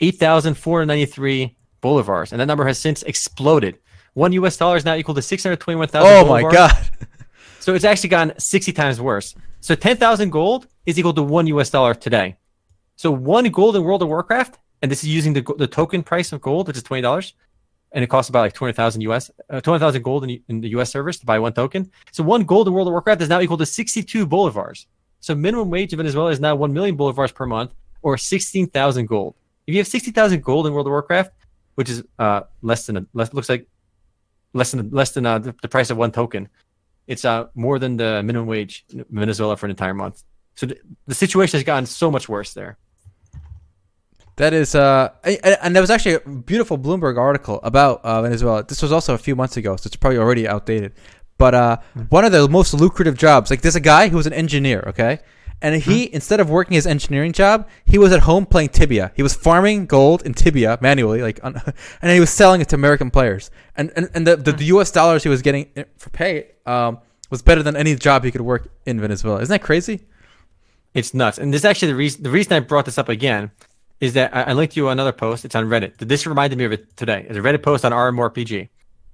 eight thousand four hundred ninety-three bolivars, and that number has since exploded. One U.S. dollar is now equal to six hundred twenty-one thousand. Oh my god. So it's actually gone 60 times worse. So 10,000 gold is equal to one US dollar today. So one gold in World of Warcraft, and this is using the, the token price of gold, which is $20, and it costs about like 200,000 US, uh, 200,000 gold in, in the US servers to buy one token. So one gold in World of Warcraft is now equal to 62 bolivars. So minimum wage in Venezuela is now 1 million bolivars per month or 16,000 gold. If you have 60,000 gold in World of Warcraft, which is uh, less than a, less, looks like less than less than uh, the, the price of one token, it's uh more than the minimum wage in Venezuela for an entire month. So th- the situation has gotten so much worse there. That is, uh, and and there was actually a beautiful Bloomberg article about uh, Venezuela. This was also a few months ago, so it's probably already outdated. But uh, one of the most lucrative jobs, like there's a guy who was an engineer, okay, and he instead of working his engineering job, he was at home playing Tibia. He was farming gold in Tibia manually, like, on, and he was selling it to American players. And and, and the, the, the U.S. dollars he was getting for pay um, was better than any job he could work in Venezuela. Isn't that crazy? It's nuts. And this is actually the reason the reason I brought this up again is that I, I linked you another post. It's on Reddit. This reminded me of it today. It's a Reddit post on r/MMORPG.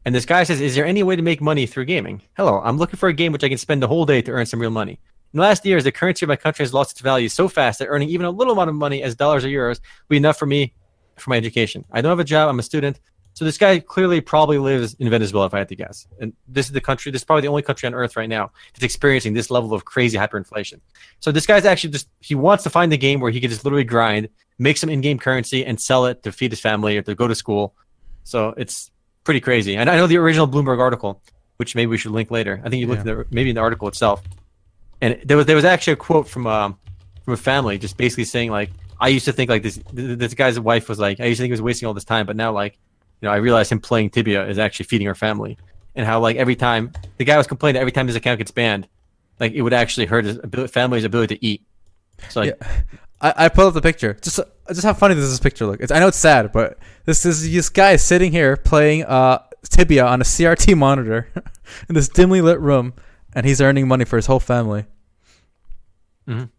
And this guy says, Is there any way to make money through gaming? Hello, I'm looking for a game which I can spend the whole day to earn some real money. In the last years, the currency of my country has lost its value so fast that earning even a little amount of money as dollars or euros will be enough for me for my education. I don't have a job, I'm a student. So this guy clearly probably lives in Venezuela, if I had to guess. And this is the country, this is probably the only country on earth right now that's experiencing this level of crazy hyperinflation. So this guy's actually just he wants to find the game where he can just literally grind, make some in-game currency, and sell it to feed his family or to go to school. So it's pretty crazy. And I know the original Bloomberg article, which maybe we should link later. I think you looked at the, maybe in the article itself. And there was there was actually a quote from um from a family just basically saying like I used to think like this this guy's wife was like I used to think he was wasting all this time, but now like you know I realize him playing Tibia is actually feeding our family. And how like every time the guy was complaining that every time his account gets banned, like it would actually hurt his abil- family's ability to eat. So like, Yeah. I, I pulled up the picture. Just just how funny does this picture look? It's, I know it's sad, but this is this guy sitting here playing uh, Tibia on a CRT monitor in this dimly lit room, and he's earning money for his whole family. Mhm.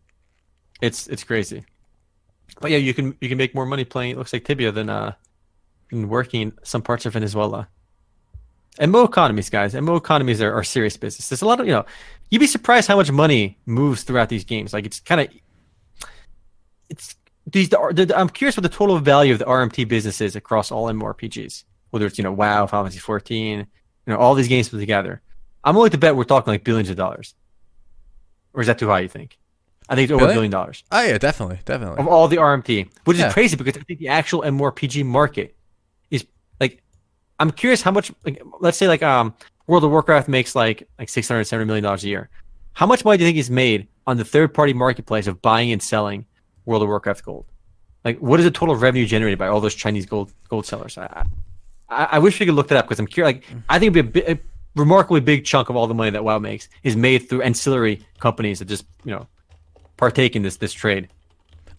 it's it's crazy. But yeah, you can you can make more money playing. It looks like Tibia than uh than working in some parts of Venezuela. And MO economies, guys. MO economies are, are serious business. There's a lot of you know. You'd be surprised how much money moves throughout these games. Like it's kind of it's these. The, the, I'm curious what the total value of the RMT business is across all MMORPGs. Whether it's you know WoW, Final Fantasy 14, you know all these games put together. I'm willing to bet we're talking like billions of dollars. Or is that too high? You think? I think it's over a Billion? billion dollars Oh yeah, definitely, definitely. of all the RMT, which Yeah. is crazy because I think the actual MMORPG market is like, I'm curious how much. Like, let's say like um, World of Warcraft makes like like 670 million dollars a year. How much money do you think is made on the third party marketplace of buying and selling World of Warcraft gold? Like, what is the total revenue generated by all those Chinese gold gold sellers? I I, I wish we could look that up because I'm curious. Like, I think it'd be a, bi- a remarkably big chunk of all the money that WoW makes is made through ancillary companies that just you know partake in this this trade.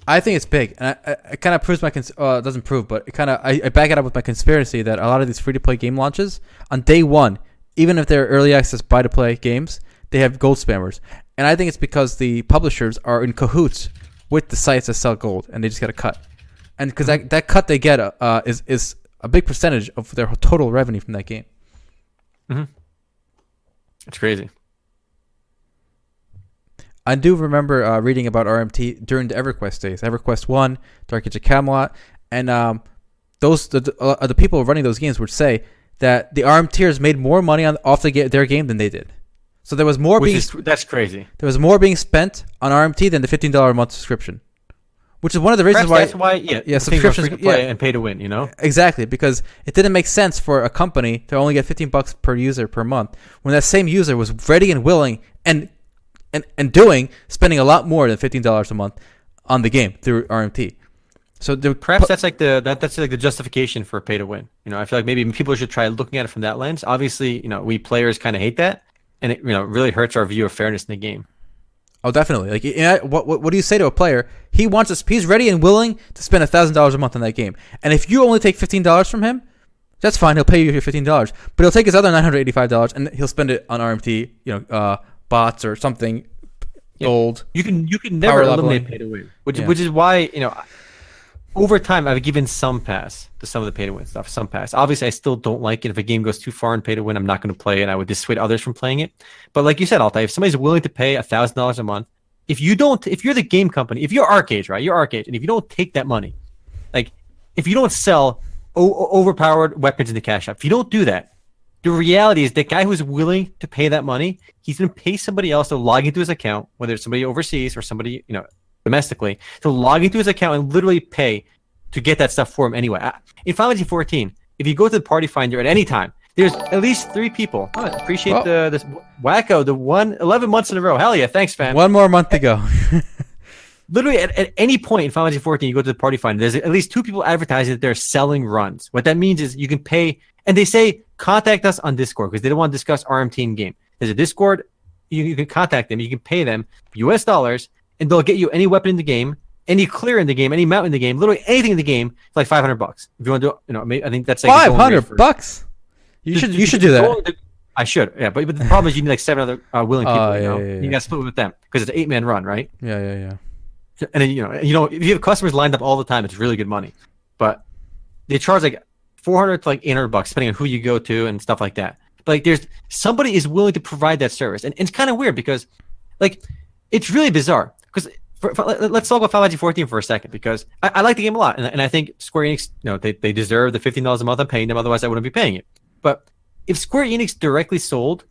I think it's big, and I, I, it kind of proves my cons- uh, doesn't prove, but it kind of I, I back it up with my conspiracy that a lot of these free to play game launches on day one, even if they're early access buy to play games, they have gold spammers, and I think it's because the publishers are in cahoots with the sites that sell gold, and they just get a cut, and because that, that cut they get uh, is is a big percentage of their total revenue from that game. It's crazy. I do remember uh, reading about RMT during the EverQuest days, EverQuest One, Dark Age of Camelot, and um, those the, the, uh, the people running those games would say that the RMTers made more money on off the their game than they did. So there was more Which being is that's crazy. there was more being spent on RMT than the fifteen dollar a month subscription, which is one of the reasons Perhaps why. that's why yeah, yeah, subscriptions- free to play yeah. and pay to win. You know, Exactly, because it didn't make sense for a company to only get 15 bucks per user per month when that same user was ready and willing and and, and doing spending a lot more than $15 a month on the game through RMT. So the perhaps that's like the that, that's like the justification for pay to win. You know, I feel like maybe people should try looking at it from that lens. Obviously, you know, we players kind of hate that, and it you know really hurts our view of fairness in the game. Oh, definitely. Like, what, what what do you say to a player? He wants us. He's ready and willing to spend a thousand dollars a month on that game. And if you only take fifteen dollars from him, that's fine. He'll pay you your fifteen dollars, but he'll take his other nine hundred eighty-five dollars and he'll spend it on RMT, you know, uh, bots or something, Yeah. gold. You can you can never eliminate pay to win, which Yeah. which is why you know. Over time, I've given some pass to some of the pay to win stuff. Some pass. Obviously, I still don't like it. If a game goes too far in pay to win, I'm not going to play it. I would dissuade others from playing it. But like you said, Altai, if somebody's willing to pay thousand dollars a month, if you don't, if you're the game company, if you're Arcade, right? You're Arcade, and if you don't take that money, like if you don't sell o- overpowered weapons in the cash shop, if you don't do that, the reality is the guy who's willing to pay that money, he's going to pay somebody else to log into his account, whether it's somebody overseas or somebody you know domestically, to log into his account and literally pay to get that stuff for him anyway. Uh, in Final Fantasy 14, if you go to the Party Finder at any time, there's at least three people. Oh, appreciate Well- the this wacko, the one 11 months in a row. Hell yeah, thanks, fan One more month to go. literally at, at any point in Final Fantasy 14, you go to the party finder, there's at least two people advertising that they're selling runs. What that means is you can pay, and they say contact us on Discord because they don't want to discuss RMT in game. There's a Discord, you, you can contact them, you can pay them US dollars, and they'll get you any weapon in the game, any clear in the game, any mount in the game, literally anything in the game, for like 500 bucks. If you want to do, you know, I think that's like Five hundred bucks. You the- should the- you should do that. the- I should, yeah, but, but the problem is you need like seven other uh, willing people. Oh, you know, yeah, yeah. you got to split with them because it's an eight man run, right? Yeah, yeah, yeah. and then, you know, you know, if you have customers lined up all the time, it's really good money. But they charge like four hundred to like eight hundred bucks, depending on who you go to and stuff like that. But like, there's somebody is willing to provide that service, and, it's kind of weird because, like, it's really bizarre. Because let- let's talk about Final Fantasy 14 for a second, because I, I like the game a lot, and, and I think Square Enix, you know, they, they deserve the fifteen dollars a month I'm paying them. Otherwise, I wouldn't be paying it. But if Square Enix directly sold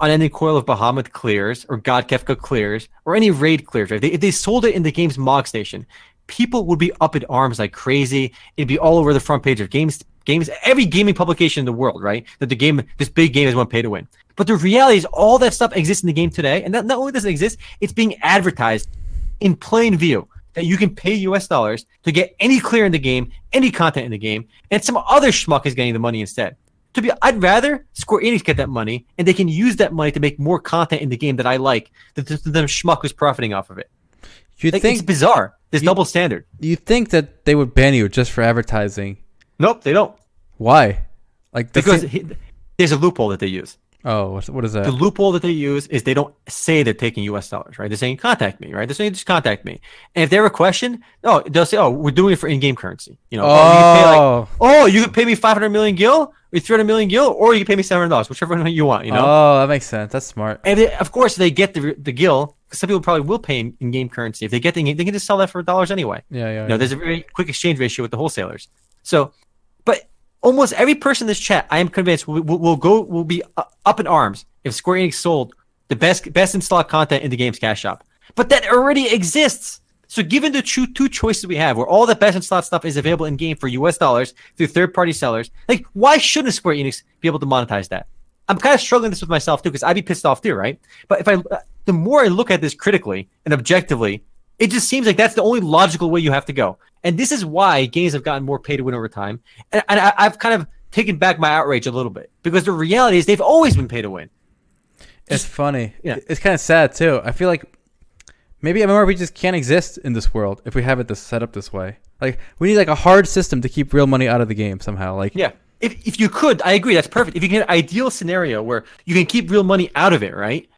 on any Coil of Bahamut clears or God Kefka clears or any raid clears, right? They, if they sold it in the game's MOG station, people would be up in arms like crazy. It'd be all over the front page of games, games, every gaming publication in the world, right? That the game, this big game is one pay to win. But the reality is, all that stuff exists in the game today, and that not only does it exist, it's being advertised in plain view that you can pay US dollars to get any clear in the game, any content in the game, and some other schmuck is getting the money instead. To be, I'd rather Square Enix get that money, and they can use that money to make more content in the game that I like than the, them schmuck who's profiting off of it. You Like, think it's bizarre. This You- double standard. you think that they would ban you just for advertising? Nope, they don't. Why? Like the Because he, there's a loophole that they use. Oh, what is that? The loophole that they use is they don't say they're taking U.S. dollars, right? They're saying contact me, right? They're saying just contact me. And if they have a question, no, they'll say, oh, we're doing it for in-game currency. You know, oh, you can pay like, Oh, oh, you can pay me 500 million gil, or 300 million gil, or you can pay me 700 dollars, whichever one you want. You know. oh, that makes sense. That's smart. And they, of course, they get the the gil. Some people probably will pay in, in-game currency. If they get the, game. they can just sell that for dollars anyway. Yeah, yeah. You know, there's a very quick exchange ratio with the wholesalers. So, but almost every person in this chat, I am convinced, will, will, will go will be uh, up in arms if Square Enix sold the best best in content in the game's cash shop. But that already exists. So, given the two two choices we have, where all the best in stock stuff is available in game for U.S. dollars through third party sellers, like why shouldn't Square Enix be able to monetize that? I'm kind of struggling this with myself too because I'd be pissed off too, right? But if I, uh, the more I look at this critically and objectively, it just seems like that's the only logical way you have to go. And this is why games have gotten more pay to win over time. And, and I, I've kind of taken back my outrage a little bit because the reality is they've always been pay to win. It's funny. yeah. It's kind of sad too. I feel like Maybe MMORPGs can't exist in this world if we have it this set up this way. Like we need like a hard system to keep real money out of the game somehow. Like Yeah. If, if you could, I agree. That's perfect. If you get an ideal scenario where you can keep real money out of it, right?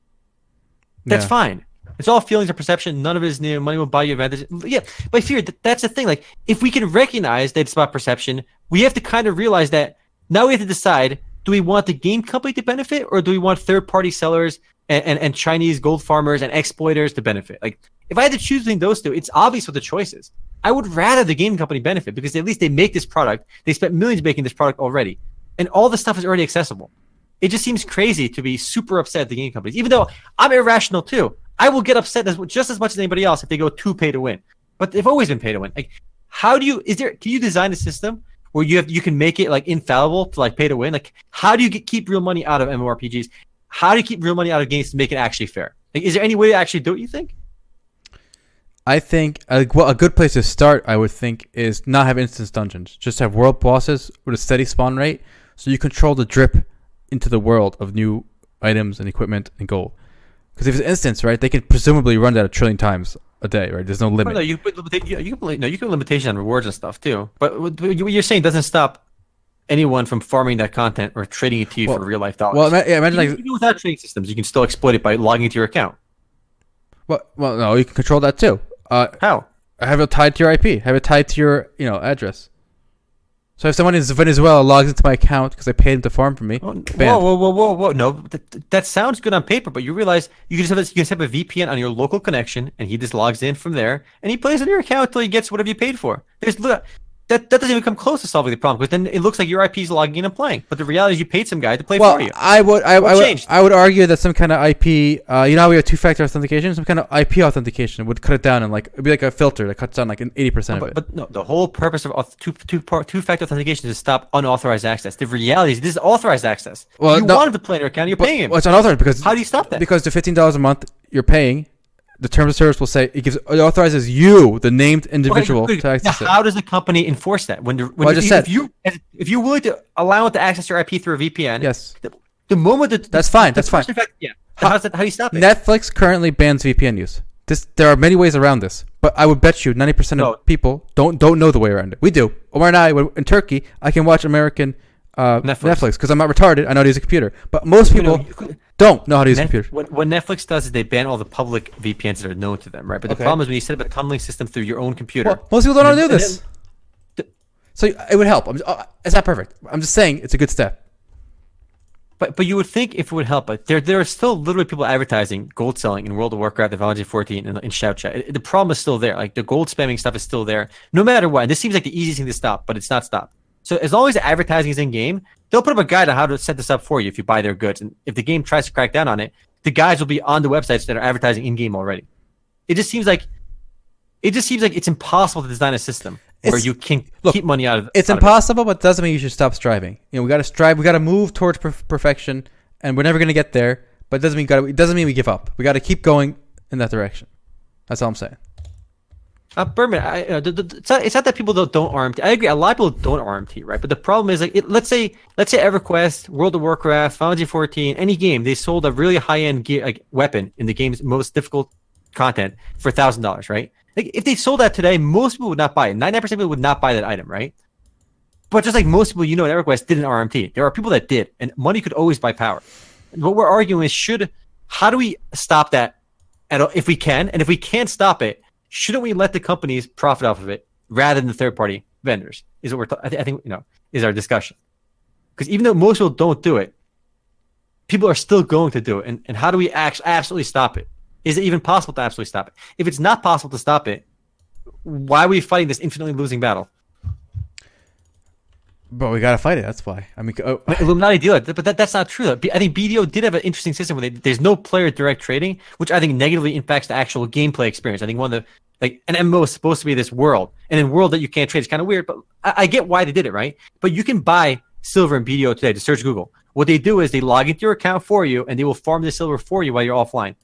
That's Yeah. fine. It's all feelings and perception. None of it is new. Money will buy you advantage. Yeah, but fear. th- That's the thing. Like, if we can recognize that it's about perception, we have to kind of realize that now we have to decide: do we want the game company to benefit, or do we want third-party sellers and, and, and Chinese gold farmers and exploiters to benefit? Like, if I had to choose between those two, it's obvious what the choice is. I would rather the game company benefit because at least they make this product. They spent millions making this product already, and all the stuff is already accessible. It just seems crazy to be super upset at the game companies, even though I'm irrational too. I will get upset as, just as much as anybody else if they go too pay to win. But they've always been pay to win. Like, how do you? Is there? Can you design a system where you have you can make it like infallible to like pay to win? Like, how do you get, keep real money out of MMORPGs? How do you keep real money out of games to make it actually fair? Like, is there any way to actually do it? You think? I think uh, well, a good place to start, I would think, is not have instance dungeons. Just have world bosses with a steady spawn rate, so you control the drip into the world of new items and equipment and gold. Because if it's an instance, right, they can presumably run that a trillion times a day, right? There's no limit. no, you put you, you can put, no, you can limitation on rewards and stuff too. But what what you're saying doesn't stop anyone from farming that content or trading it to you Well- for real life dollars. well, yeah, imagine even, like, even without trading systems, you can still exploit it by logging into your account. well, well, no, you can control that too. Uh, How? have it tied to your IP. Have it tied to your, you know, address. So if someone in Venezuela logs into my account because I paid him to farm for me, oh, Whoa, banned. whoa, whoa, whoa, whoa! No, that, that sounds good on paper, but you realize you can just have a, you can set up a VPN on your local connection, and he just logs in from there, and he plays on your account until he gets whatever you paid for. There's that that doesn't even come close to solving the problem because then it looks like your IP is logging in and playing, but the reality is you paid some guy to play Well, for you. I would, I, I would. I would argue that some kind of IP, uh, you know, how we have two-factor authentication. Some kind of IP authentication would cut it down and like it'd be like a filter that cuts down like an eighty percent of But, it. but no, the whole purpose of auth- two two two factor authentication is to stop unauthorized access. The reality is this is authorized access. Well, you no- wanted to play on your account, you're But- paying him. well, it's unauthorized because How do you stop that? because the fifteen dollars a month you're paying, the terms of service will say it gives it authorizes you, the named individual, Okay, to access now, it. how does the company enforce that? When, the, when Well, I if just you- said- if you if you're willing to allow it to access your IP through a VPN, Yes, the, the moment that That's fine, that's fine. fact- yeah. How, how's that, how do you stop it? Netflix currently bans VPN use. This there are many ways around this, but I would bet you ninety percent No. of people don't don't know the way around it. We do. Omar and I, in Turkey, I can watch American uh, Netflix. Because I'm not retarded. I know how to use a computer, but most You know, people you could- don't know how to use Net- computer. what, what Netflix does is they ban all the public VPNs that are known to them, right? But the Okay. problem is when you set up a tunneling system through your own computer. Well, most people don't know how to do this, so it would help. I'm just, uh, it's not perfect. I'm just saying it's a good step. But but you would think if it would help, but there there are still literally people advertising gold selling in World of Warcraft, the Valorant 14, and in Shout Chat. It- the problem is still there. Like the gold spamming stuff is still there, no matter what. And this seems like the easiest thing to stop, but it's not stopped. So as long as the advertising is in game, they'll put up a guide on how to set this up for you if you buy their goods. And if the game tries to crack down on it, the guides will be on the websites that are advertising in game already. It just seems like it just seems like it's impossible to design a system where you can look, keep money out of It's out of it. impossible, but doesn't mean you should stop striving. You know, we got to strive. We got to move towards perf- perfection, and we're never going to get there. But it doesn't mean gotta, it doesn't mean we give up. We got to keep going in that direction. That's all I'm saying. Uh, Berman, I, uh, the, the, it's, not, it's not that people don't, don't RMT. I agree. A lot of people don't RMT, right? But the problem is, like, it, let's say, let's say EverQuest, World of Warcraft, Final Fantasy 14, any game, they sold a really high end gear, like weapon in the game's most difficult content for thousand dollars, right? Like, if they sold that today, most people would not buy it. Ninety nine percent of people would not buy that item, right? But just like most people, you know, at EverQuest didn't RMT. There are people that did, and money could always buy power. And what we're arguing is, should how do we stop that? At, if we can, and if we can't stop it, shouldn't we let the companies profit off of it rather than the third party vendors? Is what we're. I, thi- I think you know is our discussion. Because even though most people don't do it, people are still going to do it. And and how do we act- absolutely stop it? Is it even possible to absolutely stop it? If it's not possible to stop it, why are we fighting this infinitely losing battle? But we got to fight it. That's why. I mean, oh, Illuminati deal it, but that, that's not true. I think BDO did have an interesting system where they, there's no player direct trading, which I think negatively impacts the actual gameplay experience. I think one of the like an MMO is supposed to be this world, and in world that you can't trade is kind of weird. But I, I get why they did it, right? But you can buy silver and BDO today. To search Google, what they do is they log into your account for you, and they will farm the silver for you while you're offline.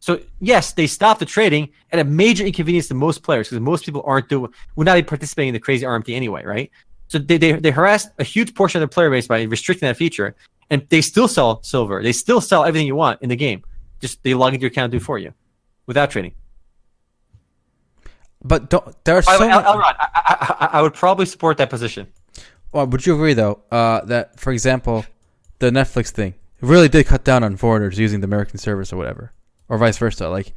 So yes, they stop the trading at a major inconvenience to most players because most people aren't doing would not be participating in the crazy RMT anyway, right? So they, they they a huge portion of their player base by restricting that feature, and they still sell silver. They still sell everything you want in the game. Just they log into your account and do for you, without trading. But don't there are By the so way, El- many, I, I, I, I would probably support that position. well, would you agree though uh, that for example the Netflix thing really did cut down on foreigners using the American service or whatever or vice versa like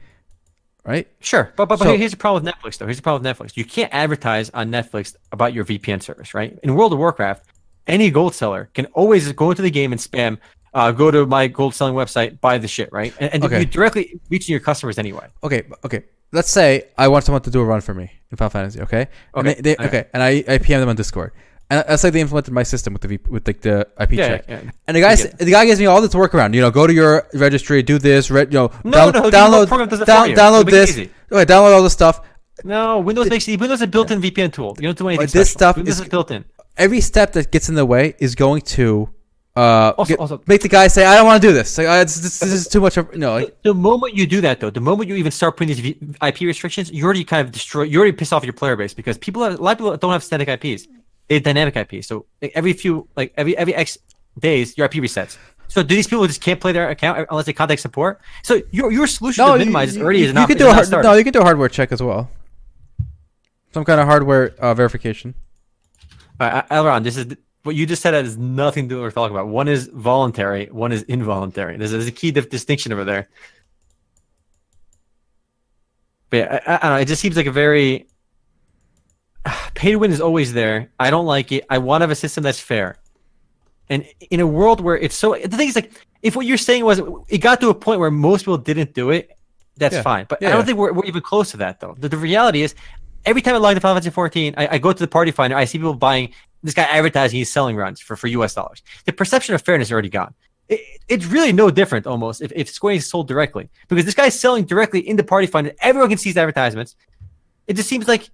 right Sure, but but, but So- here's the problem with Netflix though. Here's the problem with Netflix. You can't advertise on Netflix about your VPN service, right? In World of Warcraft, any gold seller can always go into the game and spam. Uh, go to my gold selling website, buy the shit, right? And, and Okay. you're directly reaching your customers anyway. okay okay let's say I want someone to do a run for me in Final Fantasy okay and Okay, they, they, okay. okay and I, I PM them on Discord and let's say they implemented my system with the v, with like the IP Yeah, check yeah, yeah. and the guy I s- get the guy gives me all this workaround you know go to your registry do this re, you know No, no, download program does it down, download It'll make it this okay, download all this stuff No, Windows makes Windows is a built-in VPN tool. You don't do anything. But this special. stuff Windows is- is built in. every step that gets in the way is going to uh, Also- get- also- make the guy say, "I don't want to do this. Like, uh, it's, this, this is too much." Of, no, like, The moment you do that, though, the moment you even start putting these IP restrictions, you already kind of destroy. You already piss off your player base because people, are, a lot of people don't have static IPs; they have dynamic IPs. So like, every few, like every every X days, your IP resets. So do these people just can't play their account unless they contact support? So your your solution no, to minimize you, already you, is not. can do a hard, no, you can do a hardware check as well. Some kind of hardware uh, verification. All right, Elron, this is what you just said has nothing to do with what we're talking about. One is voluntary, one is involuntary. There's, there's a key dif- distinction over there. But yeah, I, I don't know. It just seems like a very pay to win is always there. I don't like it. I want to have a system that's fair. And in a world where it's so, the thing is like, if what you're saying was it got to a point where most people didn't do it, that's Yeah. fine. But Yeah, I don't think we're, we're even close to that though. The, the reality is, every time I log into Final Fantasy 14, I, I go to the party finder, I see people buying this guy advertising he's selling runs for, for US dollars. The perception of fairness is already gone. It, it's really no different almost if, if Square Enix sold directly because this guy's selling directly in the party finder. Everyone can see his advertisements. It just seems like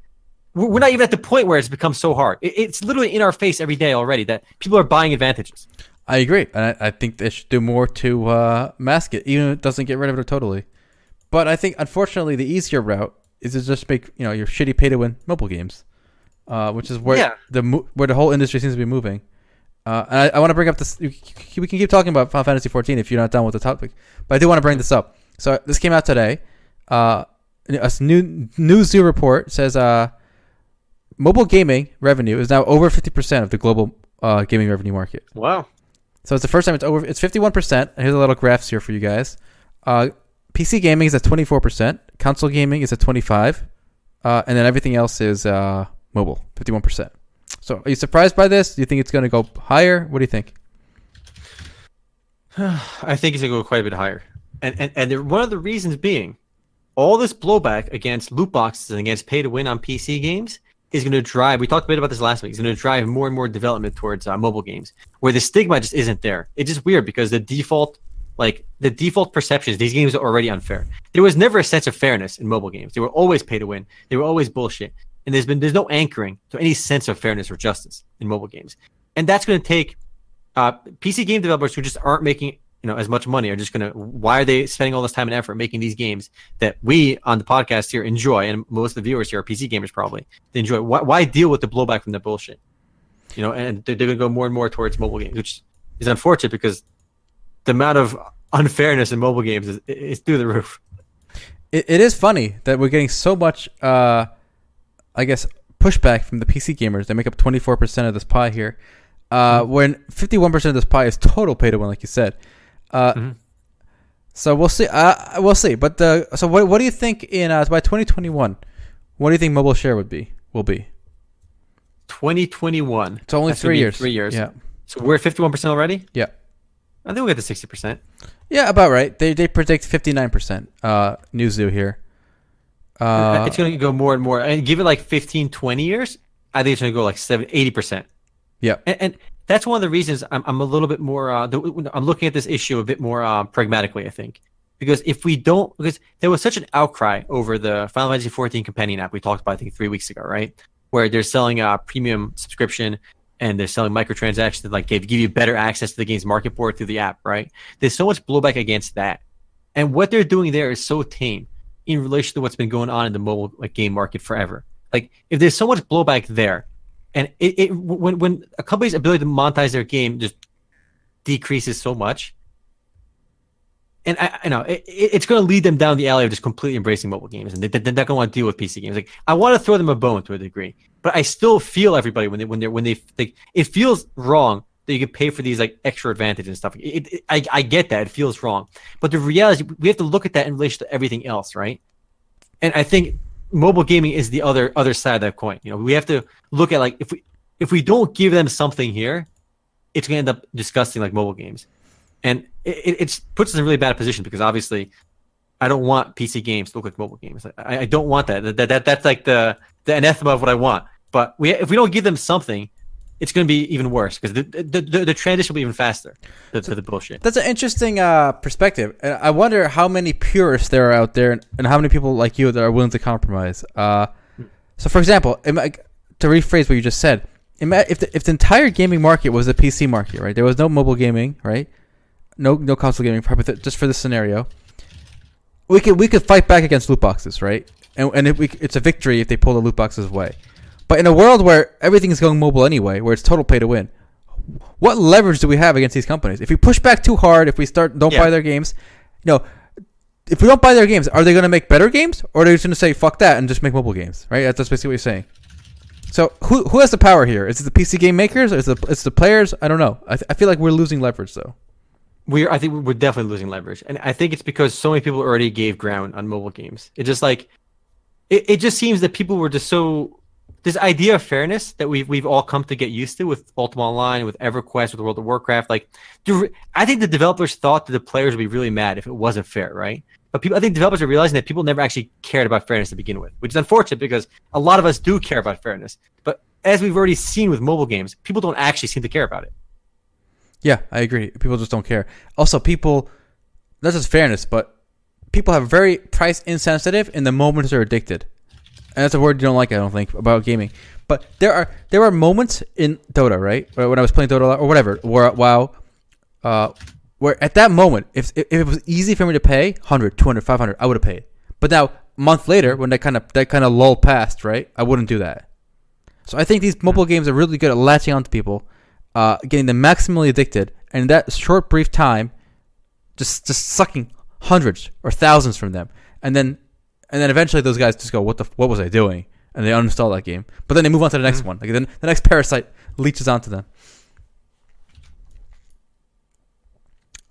we're we're not even at the point where it's become so hard. It, it's literally in our face every day already that people are buying advantages. I agree, and I, I think they should do more to uh, mask it, even if it doesn't get rid of it totally. But I think, unfortunately, the easier route is to just make you know your shitty pay to win mobile games, uh, which is where Yeah. the where the whole industry seems to be moving. Uh, and I, I want to bring up this. We can keep talking about Final Fantasy 14 if you're not done with the topic, but I do want to bring this up. So this came out today. Uh, a new Newzoo report says uh, mobile gaming revenue is now over 50% of the global uh, gaming revenue market. Wow. So it's the first time it's over. It's fifty one percent. Here's a little graphs here for you guys. Uh, PC gaming is at twenty four percent. Console gaming is at twenty five, uh, and then everything else is uh, mobile, fifty one percent. So are you surprised by this? Do you think it's going to go higher? What do you think? I think it's gonna go quite a bit higher, and and and one of the reasons being, all this blowback against loot boxes and against pay to win on PC games is going to drive. We talked a bit about this last week. It's going to drive more and more development towards uh, mobile games, where the stigma just isn't there. It's just weird because the default, like the default perceptions, these games are already unfair. There was never a sense of fairness in mobile games. They were always pay to win. They were always bullshit, and there's been there's no anchoring to any sense of fairness or justice in mobile games, and that's going to take uh, PC game developers who just aren't making you know as much money are just gonna why are they spending all this time and effort making these games that we on the podcast here enjoy and most of the viewers here are PC gamers probably they enjoy? Why, why deal with the blowback from the bullshit? You know and they're, they're gonna go more and more towards mobile games which is unfortunate because the amount of unfairness in mobile games is, is through the roof. It, it is funny that we're getting so much, uh, I guess, pushback from the PC gamers. They make up twenty four percent of this pie here, uh, when fifty one percent of this pie is total pay to win, like you said. Uh, Mhm. So we'll see. Uh, we'll see. But the so what what do you think in uh, by twenty twenty one? What do you think mobile share would be? Will be? 2021 It's only That's three years. three years Yeah. so we're at 51% already Yeah. I think we'll get to 60% Yeah, about right. They they predict fifty nine percent. Uh, Newzoo here. Uh, it's going to go more and more. And give it like 15 20 years i think it's going to go like 7 80% yeah. and, and that's one of the reasons i'm, I'm a little bit more uh, the, i'm looking at this issue a bit more uh, pragmatically i think. Because if we don't because there was such an outcry over the final fantasy 14 companion app we talked about i think three weeks ago right? Where they're selling a premium subscription and they're selling microtransactions that like give, give you better access to the game's market board through the app right? There's so much blowback against that. And what they're doing there is so tame in relation to what's been going on in the mobile like game market forever. Like if there's so much blowback there, and it, it when when a company's ability to monetize their game just decreases so much, and I, I know it, it's going to lead them down the alley of just completely embracing mobile games, and they, they're not going to want to deal with PC games. Like I want to throw them a bone to a degree, but I still feel everybody when they when they're when they think it feels wrong that you can pay for these like extra advantages and stuff. It, it, I I get that it feels wrong, but the reality we have to look at that in relation to everything else, right? And I think mobile gaming is the other other side of that coin. You know, we have to look at like if we if we don't give them something here, it's going to end up disgusting like mobile games and it, it puts us in a really bad position because obviously I don't want PC games to look like mobile games. I, I don't want that. That, that. That's like the the anathema of what I want. But we if we don't give them something, it's going to be even worse because the, the, the, the, transition will be even faster to, to the bullshit. That's an interesting uh, perspective. I wonder how many purists there are out there and, and, how many people like you that are willing to compromise. Uh, so, for example, to rephrase what you just said, if the, if the entire gaming market was a PC market, right? There was no mobile gaming, right? no no console gaming, just for this scenario, we could we could fight back against loot boxes, right? And and it, we, it's a victory if they pull the loot boxes away. But in a world where everything is going mobile anyway, where it's total pay to win, what leverage do we have against these companies? If we push back too hard, if we start don't yeah. buy their games, you know, if we don't buy their games, are they going to make better games, or are they just going to say fuck that and just make mobile games? Right? That's basically what you're saying. So who who has the power here? Is it the PC game makers? Or is it it's the players? I don't know. I, th- I feel like we're losing leverage though we're I think we're definitely losing leverage, and I think it's because so many people already gave ground on mobile games. It just like it, it just seems that people were just so this idea of fairness that we've we've all come to get used to with Ultima Online, with EverQuest, with World of Warcraft. Like, I think the developers thought that the players would be really mad if it wasn't fair, right? But people, I think developers are realizing that people never actually cared about fairness to begin with, which is unfortunate because a lot of us do care about fairness. But as we've already seen with mobile games, people don't actually seem to care about it. Yeah, I agree. People just don't care. Also, people, not just fairness, but people have very price insensitive in the moments they're addicted. And that's a word you don't like, I don't think, about gaming. But there are there are moments in Dota, right? When I was playing Dota or whatever, where WoW, uh, where at that moment, if, if it was easy for me to pay 100, 200, 500, I would have paid. But now, a month later, when that kind of that kind of lull passed, right? I wouldn't do that. So I think these mobile games are really good at latching onto people uh, getting them maximally addicted, and in that short, brief time, just just sucking hundreds or thousands from them, and then and then eventually those guys just go, "What the? What was I doing?" And they uninstall that game. But then they move on to the next mm-hmm. one. Like then the next parasite leeches onto them.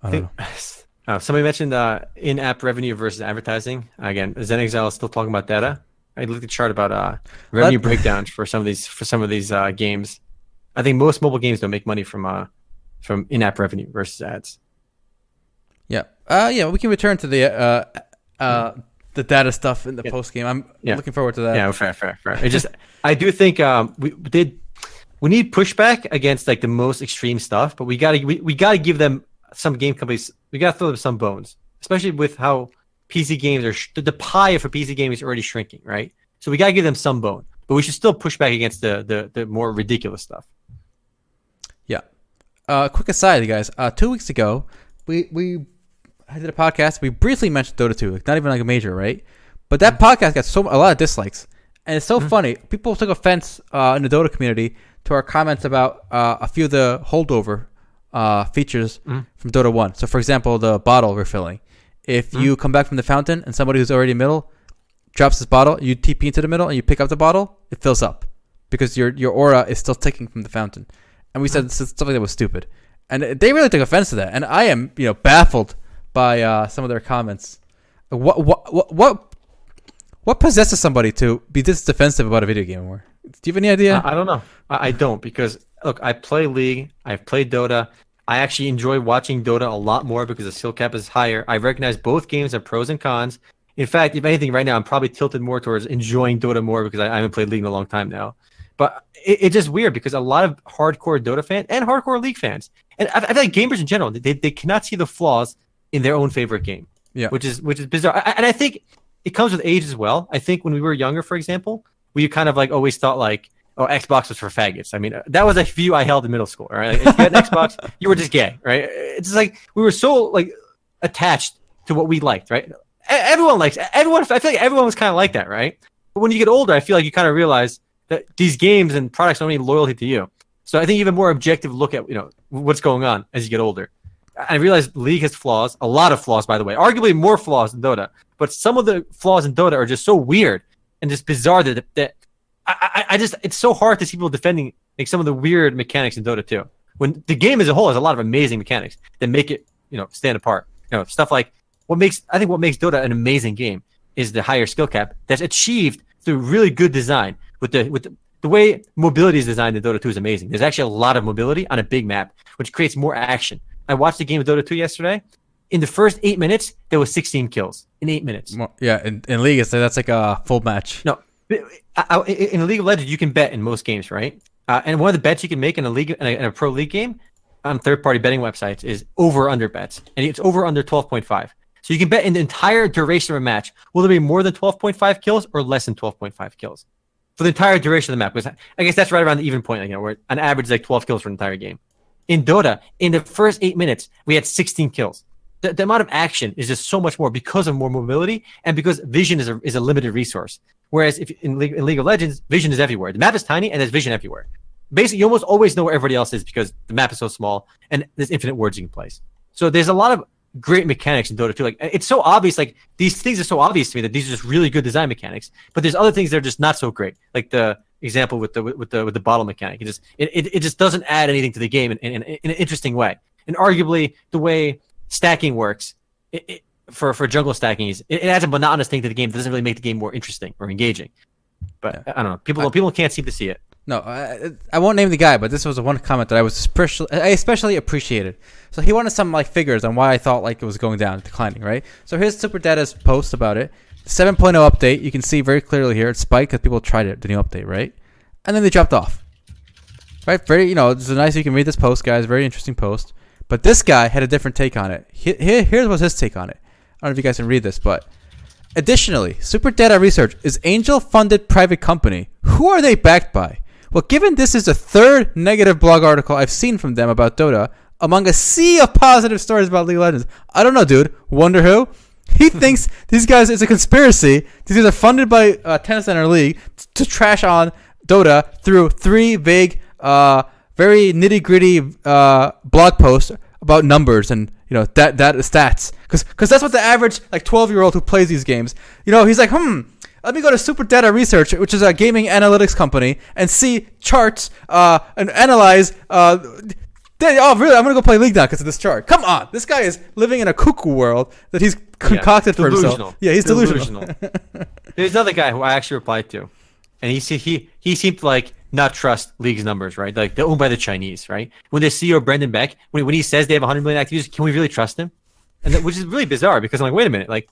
I don't know. Uh, somebody mentioned uh, in-app revenue versus advertising. Again, XenXile is still talking about data. I looked at the chart about uh, revenue breakdowns for some of these for some of these uh, games. I think most mobile games don't make money from uh from in-app revenue versus ads. Yeah. Uh yeah, we can return to the uh uh the data stuff in the yeah. post game. I'm yeah. looking forward to that. Yeah, fair, fair, fair. It just I do think um we did we need pushback against like the most extreme stuff, but we gotta we, we gotta give them some game companies we gotta throw them some bones, especially with how PC games are sh- the pie for PC games is already shrinking, right? So we gotta give them some bone, but we should still push back against the the, the more ridiculous stuff Yeah. uh, quick aside, guys. Uh, two weeks ago, we we I did a podcast. We briefly mentioned Dota 2, like not even like a major, right? But that mm-hmm. podcast got so a lot of dislikes, and it's so mm-hmm. funny. People took offense uh, in the Dota community to our comments about uh, a few of the holdover uh, features mm-hmm. from Dota 1. So, for example, the bottle refilling. If mm-hmm. you come back from the fountain and somebody who's already middle drops this bottle, you TP into the middle and you pick up the bottle, it fills up because your your aura is still ticking from the fountain and we said something that was stupid, and they really took offense to that. And I am, you know, baffled by uh, some of their comments. What what what what what possesses somebody to be this defensive about a video game? War? Do you have any idea? I, I don't know. I, I don't because look, I play League. I've played Dota. I actually enjoy watching Dota a lot more because the skill cap is higher. I recognize both games have pros and cons. In fact, if anything, right now I'm probably tilted more towards enjoying Dota more because I, I haven't played League in a long time now. But it, it's just weird because a lot of hardcore Dota fans and hardcore League fans, and I, I feel like gamers in general, they, they cannot see the flaws in their own favorite game. Yeah, which is which is bizarre. I, and I think it comes with age as well. I think when we were younger, for example, we kind of like always thought like, oh, Xbox was for faggots. I mean, that was a view I held in middle school. Right, if you had an Xbox, you were just gay. Right? It's just like we were so like attached to what we liked. Right? Everyone likes everyone. I feel like everyone was kind of like that. Right? But when you get older, I feel like you kind of realize that these games and products don't need loyalty to you. So I think even more objective look at you know what's going on as you get older. I realize League has flaws, a lot of flaws, by the way, arguably more flaws than Dota. But some of the flaws in Dota are just so weird and just bizarre that, that I, I, I just it's so hard to see people defending like some of the weird mechanics in Dota 2. When the game as a whole has a lot of amazing mechanics that make it, you know, stand apart. You know, stuff like what makes I think what makes Dota an amazing game is the higher skill cap that's achieved through really good design with the with the, the way mobility is designed in Dota 2 is amazing. There's actually a lot of mobility on a big map, which creates more action. I watched the game of Dota 2 yesterday. In the first eight minutes, there was 16 kills in eight minutes. Well, yeah, in, in League, it's, that's like a full match. No, I- I- in League of Legends, you can bet in most games, right? Uh, and one of the bets you can make in a league in a, in a pro league game on third-party betting websites is over under bets, and it's over under 12.5. So you can bet in the entire duration of a match, will there be more than 12.5 kills or less than 12.5 kills for the entire duration of the map? Because I guess that's right around the even point, like, you know, where an average is like 12 kills for an entire game. In Dota, in the first eight minutes, we had 16 kills. The, the amount of action is just so much more because of more mobility and because vision is a, is a limited resource. Whereas if in League, in League of Legends, vision is everywhere. The map is tiny and there's vision everywhere. Basically, you almost always know where everybody else is because the map is so small and there's infinite wards you can place. So there's a lot of great mechanics in Dota 2. Like it's so obvious, like these things are so obvious to me that these are just really good design mechanics. But there's other things that are just not so great. Like the example with the with the with the bottle mechanic. It just it, it, it just doesn't add anything to the game in, in, in an interesting way. And arguably the way stacking works it, it, for for jungle stacking is it, adds a monotonous thing to the game that doesn't really make the game more interesting or engaging. But yeah. I don't know. People I, people can't seem to see it. No, I, I won't name the guy, but this was one comment that I was especially I especially appreciated. So he wanted some like figures on why I thought like it was going down, declining, right? So here's Super Data's post about it. 7.0 update, you can see very clearly here. it spiked because people tried it, the new update, right? And then they dropped off. Right? Very, you know, it's nice you can read this post, guys. Very interesting post. But this guy had a different take on it. Here, here's what his take on it. I don't know if you guys can read this, but additionally, Super Data Research is angel-funded private company. Who are they backed by? Well, given this is the third negative blog article I've seen from them about Dota, among a sea of positive stories about League of Legends, I don't know, dude. Wonder who? He thinks these guys it's a conspiracy. These guys are funded by uh, Tencent or League t- to trash on Dota through three vague, uh, very nitty gritty uh, blog posts about numbers and you know that that stats because because that's what the average like 12 year old who plays these games you know he's like hmm let me go to Super Data Research, which is a gaming analytics company, and see charts uh, and analyze. Uh, they, oh, really? I'm gonna go play League now because of this chart. Come on, this guy is living in a cuckoo world that he's concocted yeah, for himself. Yeah, he's delusional. delusional. There's another guy who I actually replied to, and he he he seemed like not trust League's numbers, right? Like they're owned by the Chinese, right? When the CEO Brandon Beck, when, when he says they have 100 million active users, can we really trust him? And that, which is really bizarre because I'm like, wait a minute, like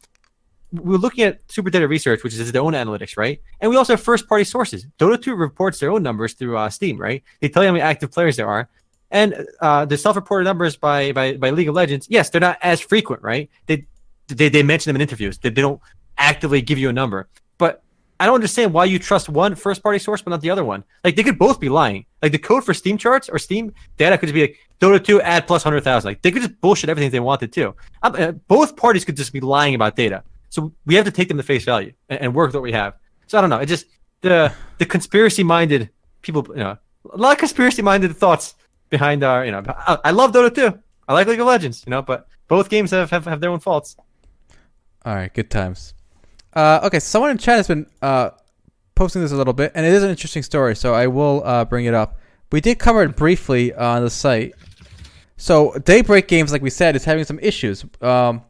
we're looking at Super Data Research, which is their own analytics, right? And we also have first party sources. Dota 2 reports their own numbers through uh, Steam, right? They tell you how many active players there are. And uh, the self reported numbers by, by by League of Legends, yes, they're not as frequent, right? They they, they mention them in interviews. They, they don't actively give you a number. But I don't understand why you trust one first party source but not the other one. Like they could both be lying. Like the code for Steam charts or Steam data could just be like Dota 2 add plus 100,000. Like they could just bullshit everything they wanted to. Uh, both parties could just be lying about data. So we have to take them to face value and, and work with what we have. So I don't know. It just the the conspiracy minded people, you know, a lot of conspiracy minded thoughts behind our, you know. I, I, love Dota 2. I like League of Legends, you know, but both games have have, have their own faults. All right, good times. Uh, okay, someone in chat has been uh, posting this a little bit, and it is an interesting story, so I will uh, bring it up. We did cover it briefly on the site. So Daybreak Games, like we said, is having some issues. Um,